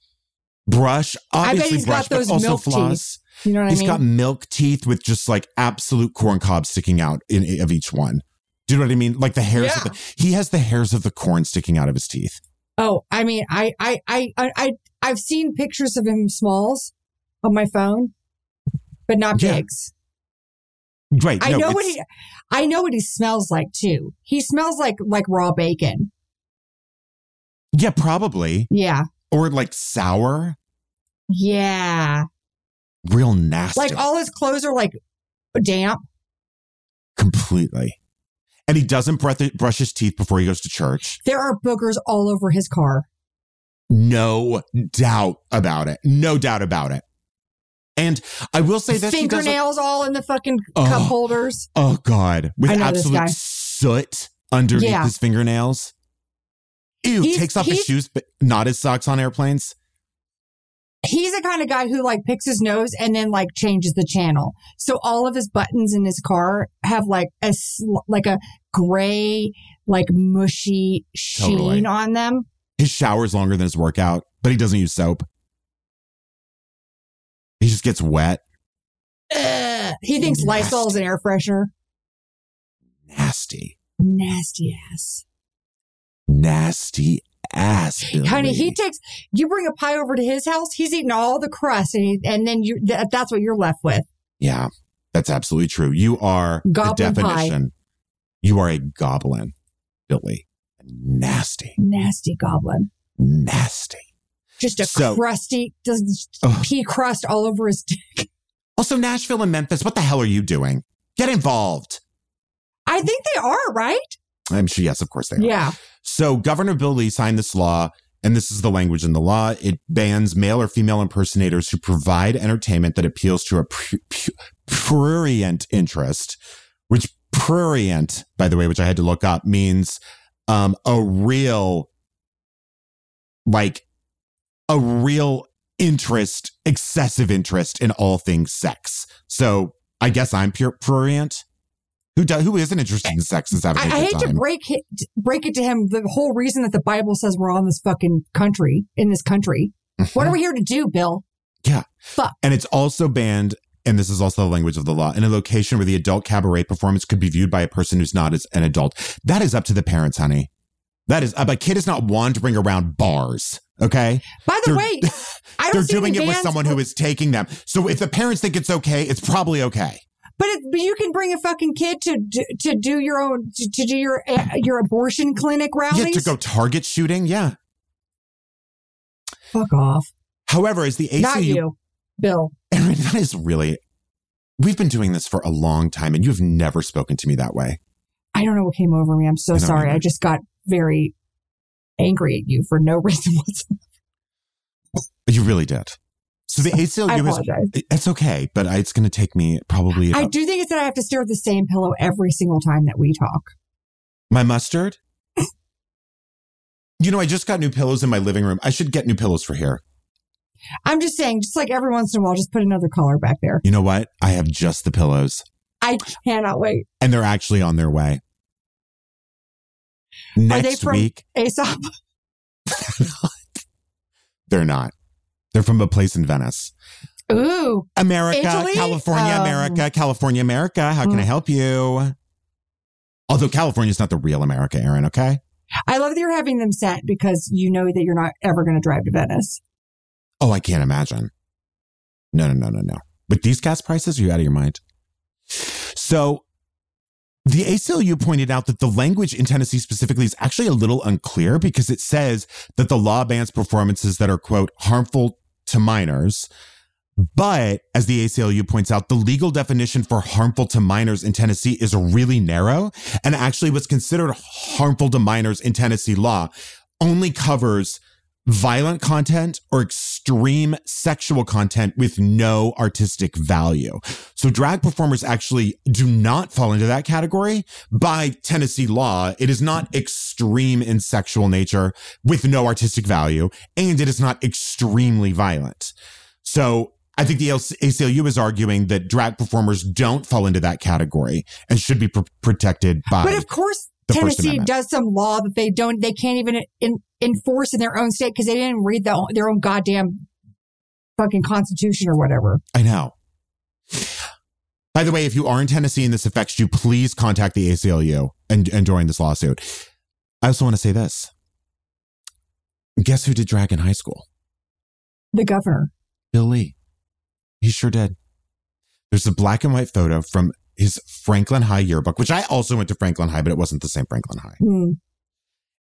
brush, obviously brush, but also floss. Teeth. You know what He's I mean? He's got milk teeth with just like absolute corn cobs sticking out in, of each one. Do you know what I mean? Like the hairs. Yeah. The, he has the hairs of the corn sticking out of his teeth. Oh, I mean, I, I, I, I, I've seen pictures of him smalls on my phone, but not yeah. bigs. Right. I no, know what he I know what he smells like too. He smells like like raw bacon. Yeah, probably. Yeah. Or like sour. Yeah. Real nasty. Like all his clothes are like damp. completely. And he doesn't breath- brush his teeth before he goes to church. There are boogers all over his car. No doubt about it. No doubt about it. And I will say this. Fingernails all in the fucking Oh. cup holders. Oh God, with I know this absolute soot underneath Yeah. his fingernails. Ew, He's- takes off his shoes, but not his socks on airplanes. He's the kind of guy who like picks his nose and then like changes the channel. So all of his buttons in his car have like a like a gray, like mushy sheen Totally. on them. His shower's longer than his workout, but he doesn't use soap. He just gets wet. Ugh. He thinks Lysol's an air freshener. Nasty. Nasty ass. Nasty ass. Billy. Honey, he takes you bring a pie over to his house. He's eating all the crust, and he, and then you th- that's what you're left with. Yeah, that's absolutely true. You are Goblin the pie. definition. You are a goblin, Billy. Nasty, Nasty goblin. nasty. Just a So- crusty, does pea crust all over his dick. Also, Nashville and Memphis. What the hell are you doing? Get involved. I think they are right. I'm sure. Yes, of course they are. Yeah. So Governor Bill Lee signed this law, and this is the language in the law. It bans male or female impersonators who provide entertainment that appeals to a prurient interest, which prurient, by the way, which I had to look up, means um, a real, like, a real interest, excessive interest in all things sex. So I guess I'm pure prurient. Who does? Who isn't interested in sex is having I, I hate to break it, break it to him. The whole reason that the Bible says we're on this fucking country in this country. Mm-hmm. What are we here to do, Bill? Yeah. Fuck. And it's also banned, and this is also the language of the law, in a location where the adult cabaret performance could be viewed by a person who's not as an adult. That is up to the parents, honey. That is, uh, a kid is not wandering around bars. Okay. By the They're- way, I don't They're doing it with someone who is taking them. So if the parents think it's okay, it's probably okay. But, it, but you can bring a fucking kid to do- to do your own to, to do your uh, your abortion clinic rallies. Yeah, to go target shooting. Yeah. Fuck off. However, as the ACU, Not you, Bill. Erin, that is really, we've been doing this for a long time and you've never spoken to me that way. I don't know what came over me. I'm so I sorry. I just got very angry at you for no reason whatsoever. You really did. So the I ACLU is, apologize. it's okay, but I- it's going to take me probably I do think it's that I have to stare at the same pillow every single time that we talk. My mustard? you know, I just got new pillows in my living room. I should get new pillows for here. I'm just saying, just like every once in a while, just put another color back there. You know what? I have just the pillows, I cannot wait. and they're actually on their way. Are Next they from week, Aesop? they're not. They're from a place in Venice. Ooh, America, Italy? California, Um, America, California, America. How can I Mm. help you? Although California is not the real America, Erin, okay? I love that you're having them sent because you know that you're not ever going to drive to Venice. Oh, I can't imagine. No, no, no, no, no. With these gas prices, are you out of your mind? So the ACLU pointed out that the language in Tennessee specifically is actually a little unclear because it says that the law bans performances that are, quote, harmful to minors. But as the ACLU points out, the legal definition for harmful to minors in Tennessee is really narrow. And actually, what's considered harmful to minors in Tennessee law only covers violent content or extreme sexual content with no artistic value. So drag performers actually do not fall into that category by Tennessee law. It is not extreme in sexual nature with no artistic value, and it is not extremely violent. So I think the ACLU is arguing that drag performers don't fall into that category and should be pr- protected by. But of course, Tennessee does some law that they don't, they can't even in, enforce in their own state because they didn't read the, their own goddamn fucking constitution or whatever. I know. By the way, if you are in Tennessee and this affects you, please contact the ACLU and, and join this lawsuit. I also want to say this. Guess who did drag in high school? The governor. Bill Lee. He sure did. There's a black and white photo from his Franklin High yearbook, which I also went to Franklin High, but it wasn't the same Franklin High. Hmm.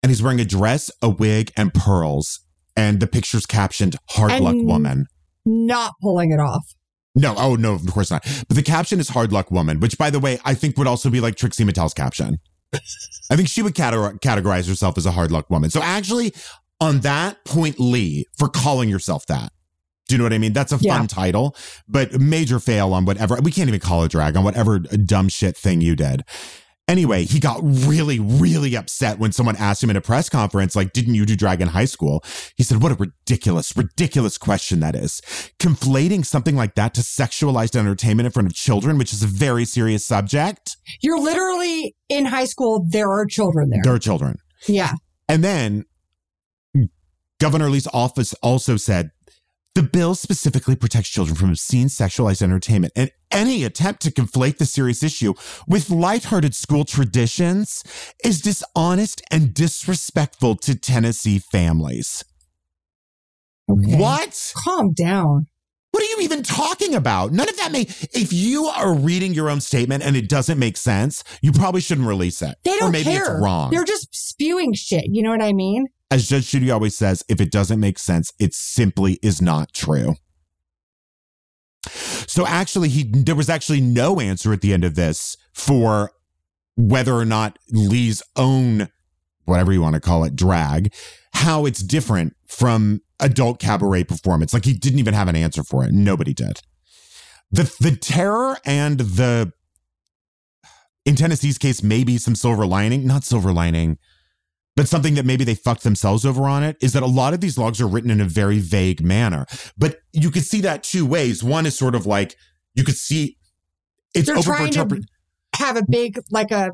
And he's wearing a dress, a wig, and pearls. And the picture's captioned "Hard And- Luck Woman." Not pulling it off. No, oh no, of course not. But the caption is "Hard Luck Woman," which, by the way, I think would also be like Trixie Mattel's caption. I think she would categor- categorize herself as a hard luck woman. So actually, on that point, Lee, for calling yourself that. Do you know what I mean? That's a fun Yeah. title, but major fail on whatever. We can't even call it drag on whatever dumb shit thing you did. Anyway, he got really, really upset when someone asked him in a press conference, like, didn't you do drag in high school? He said, what a ridiculous, ridiculous question that is. Conflating something like that to sexualized entertainment in front of children, which is a very serious subject. You're literally in high school. There are children there. There are children. yeah. And then Governor Lee's office also said the bill specifically protects children from obscene sexualized entertainment and any attempt to conflate the serious issue with lighthearted school traditions is dishonest and disrespectful to Tennessee families. Okay. What? Calm down. What are you even talking about? None of that may. If you are reading your own statement and it doesn't make sense, you probably shouldn't release it. They don't or maybe care. it's wrong. They're just spewing shit. You know what I mean? As Judge Judy always says, if it doesn't make sense, it simply is not true. So actually, he there was actually no answer at the end of this for whether or not Lee's own, whatever you want to call it, drag, how it's different from adult cabaret performance. Like he didn't even have an answer for it. Nobody did. The the terror and the in Tennessee's case, maybe some silver lining, not silver lining but something that maybe they fucked themselves over on it is that a lot of these logs are written in a very vague manner. But you could see that two ways. One is sort of like you could see it's They're open for trying to interpret. have a big, like a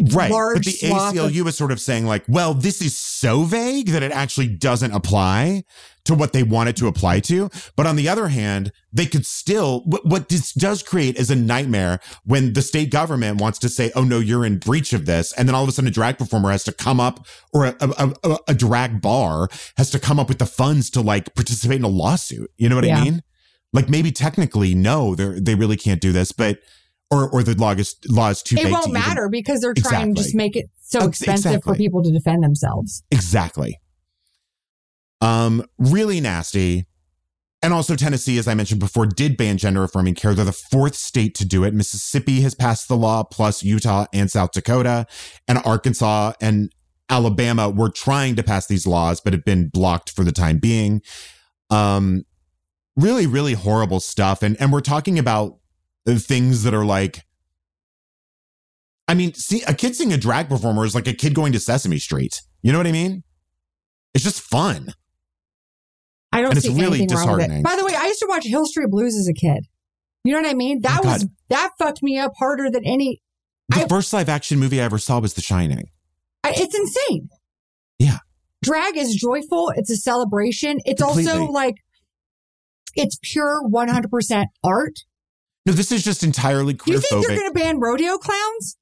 Right. large But the swath of- ACLU is sort of saying, like, well, this is so vague that it actually doesn't apply to what they want it to apply to. But on the other hand, they could still, what, what this does create is a nightmare when the state government wants to say, oh no, you're in breach of this. And then all of a sudden a drag performer has to come up or a, a, a, a drag bar has to come up with the funds to like participate in a lawsuit. You know what Yeah. I mean? Like maybe technically, no, they they really can't do this, but, or, or the law is, law is too it won't to even- matter because they're trying to just make it so Ex- expensive for people to defend themselves. Exactly. Um, really nasty. And also Tennessee, as I mentioned before, did ban gender affirming care. They're the fourth state to do it. Mississippi has passed the law, plus Utah and South Dakota, and Arkansas and Alabama were trying to pass these laws, but have been blocked for the time being. Um, really, really horrible stuff. And and we're talking about things that are like I mean, see, a kid seeing a drag performer is like a kid going to Sesame Street. You know what I mean? It's just fun. I don't And it's see really anything wrong with it. By the way, I used to watch Hill Street Blues as a kid. You know what I mean? Oh that Oh, was that fucked me up harder than any. The I- first live action movie I ever saw was The Shining. I, it's insane. Yeah. Drag is joyful. It's a celebration. It's also like it's pure 100% art. No, this is just entirely Do you think they're going to ban rodeo clowns?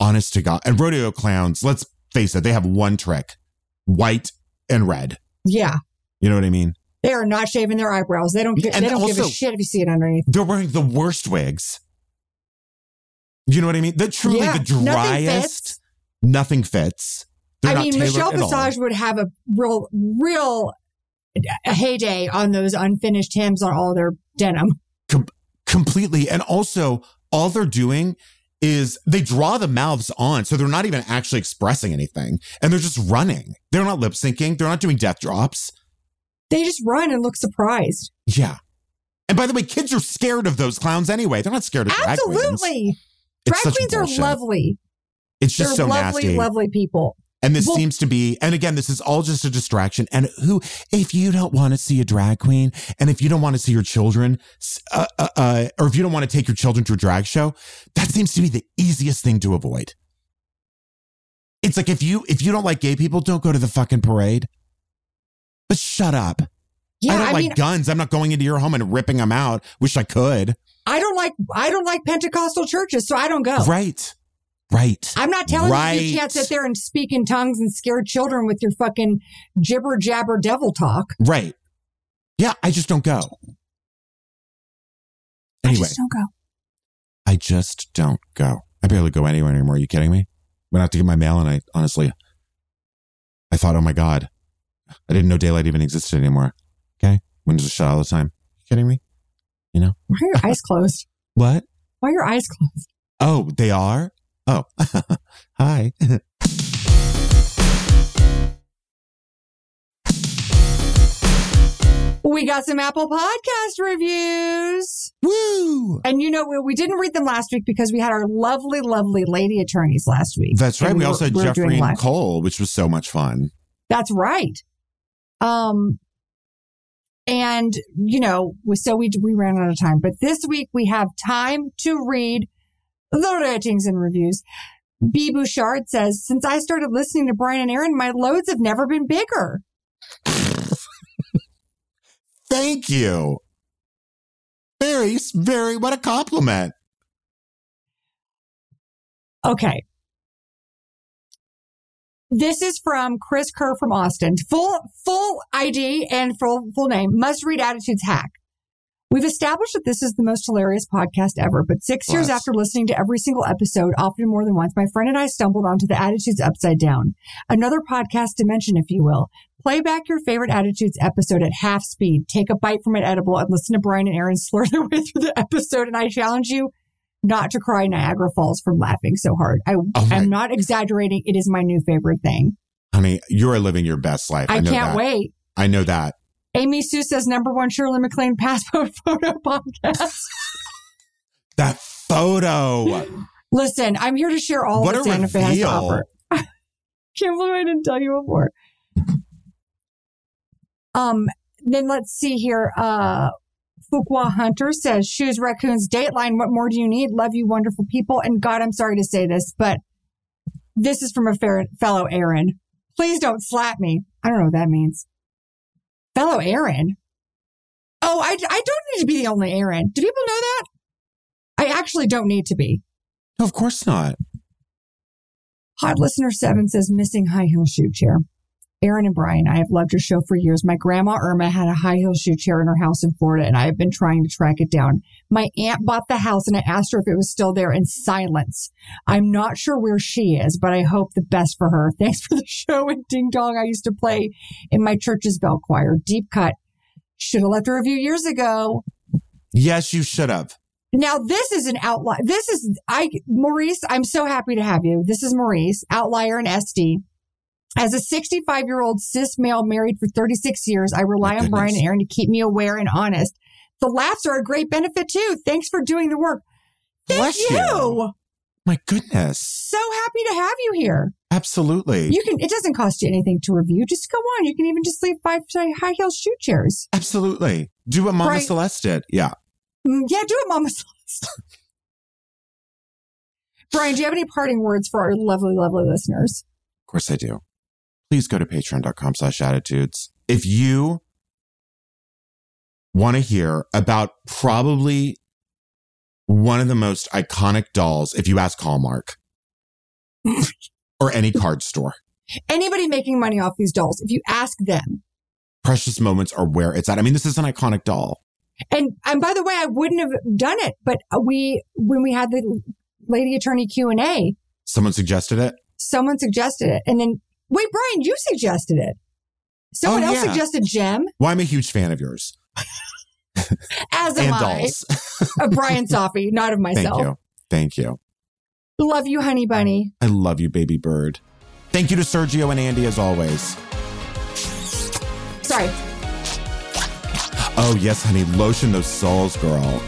honest to God. And rodeo clowns, let's face it, they have one trick white and red. Yeah. You know what I mean? They are not shaving their eyebrows. They don't. Give, they don't give a shit if you see it underneath. They're wearing the worst wigs. You know what I mean? The truly Yeah, the nothing driest. fits. Nothing fits. I not mean, Michelle. Visage would have a real, real a heyday on those unfinished hems on all their denim. Completely. And also, all they're doing is they draw the mouths on, so they're not even actually expressing anything, and they're just running. They're not lip syncing. They're not doing death drops. They just run and look surprised. Yeah. And by the way, kids are scared of those clowns anyway. They're not scared of drag queens. Absolutely. Drag queens are bullshit. lovely. It's just They're so lovely, nasty. lovely people. And this Well- seems to be, and again, this is all just a distraction. And who, if you don't want to see a drag queen, and if you don't want to see your children, uh, uh, uh, or if you don't want to take your children to a drag show, that seems to be the easiest thing to avoid. It's like if you if you don't like gay people, don't go to the fucking parade. But shut up. Yeah, I don't I, like mean, guns. I'm not going into your home and ripping them out. Wish I could. I don't like I don't like Pentecostal churches, so I don't go. Right. Right. I'm not telling you Right. you can't sit there and speak in tongues and scare children with your fucking jibber jabber devil talk. Right. Yeah, I just don't go. I Anyway, just don't go. I just don't go. I barely go anywhere anymore. Are you kidding me? Went out to get my mail and I honestly, I thought, oh my God, I didn't know daylight even existed anymore. Okay. Windows are shut all the time. You kidding me? You know? Why are your eyes closed? What? Why are your eyes closed? Oh, they are? Oh, hi. We got some Apple Podcast reviews. Woo! And you know, we, we didn't read them last week because we had our lovely, lovely lady attorneys last week. That's right. We, were- also had were doing Jeffrey and. Cole, which was so much fun. That's right. Um, and you know, we- so we we ran out of time, but this week we have time to read the ratings and reviews. B. Bouchard says, since I started listening to Bryan and Erin, my loads have never been bigger. Thank you. Very, very, what a compliment. Okay. This is from Chris Kerr from Austin. Full full ID and full full name. Must read Attitudes Hack. We've established that this is the most hilarious podcast ever, but six years after listening to every single episode, often more than once, my friend and I stumbled onto the Attitudes Upside Down, another podcast dimension, if you will. Play back your favorite Attitudes episode at half speed, take a bite from an edible, and listen to Bryan and Erin slur their way through the episode. And I challenge you not to cry Niagara Falls from laughing so hard. I Oh am not exaggerating. It is my new favorite thing. Honey, you are living your best life. I, I, can't that. wait. I know that. Amy Sue says number one Shirley MacLaine passport photo podcast. That photo. Listen, I'm here to share all what that a Santa Fe has to offer. Can't believe I didn't tell you before. Um, then let's see here. Uh, Fuqua Hunter says, Shoes, Raccoons, Dateline. What more do you need? Love you, wonderful people. And God, I'm sorry to say this, but this is from a fellow Erin. Please don't slap me. I don't know what that means. Fellow Erin. Oh, I, I don't need to be the only Erin. Do people know that? I actually don't need to be. No, of course not. Hot listener seven says missing high heel shoe chair. Erin and Bryan, I have loved your show for years. My grandma Irma had a high heel shoe chair in her house in Florida, and I have been trying to track it down. My aunt bought the house, and I asked her if it was still there in silence. I'm not sure where she is, but I hope the best for her. Thanks for the show and ding dong. I used to play in my church's bell choir. Deep cut. Should have left her a review years ago. Yes, you should have. Now this is an outlier. This is I Maurice. I'm so happy to have you. This is Maurice, outlier and SD. As a 65 year old cis male married for 36 years, I rely on Bryan and Erin to keep me aware and honest. The laughs are a great benefit too. Thanks for doing the work. Thank Bless you. you. My goodness. So happy to have you here. Absolutely. You can. It doesn't cost you anything to review. Just go on. You can even just leave five high heel shoe chairs. Absolutely. Do what Mama Right. Celeste did. Yeah. Mm, Yeah, do what Mama Celeste. Bryan, do you have any parting words for our lovely, lovely listeners? Of course I do. Please go to patreon.com slash attitudes. If you want to hear about probably one of the most iconic dolls, if you ask Hallmark or any card store, Anybody making money off these dolls, if you ask them, precious moments are where it's at. I mean, this is an iconic doll. and and by the way, I wouldn't have done it, but uh, we when we had the lady attorney Q and A, Someone suggested it. someone suggested it, and then wait, Bryan, you suggested it. Someone Oh, else yeah. suggested Gem, Well, I'm a huge fan of yours as am and I, dolls. of Bryan Safi, not of myself. Thank you. Thank you. Love you, honey bunny. I love you, baby bird. Thank you to Sergio and Andy as always. Sorry. Oh, yes, honey. Lotion those soles, girl.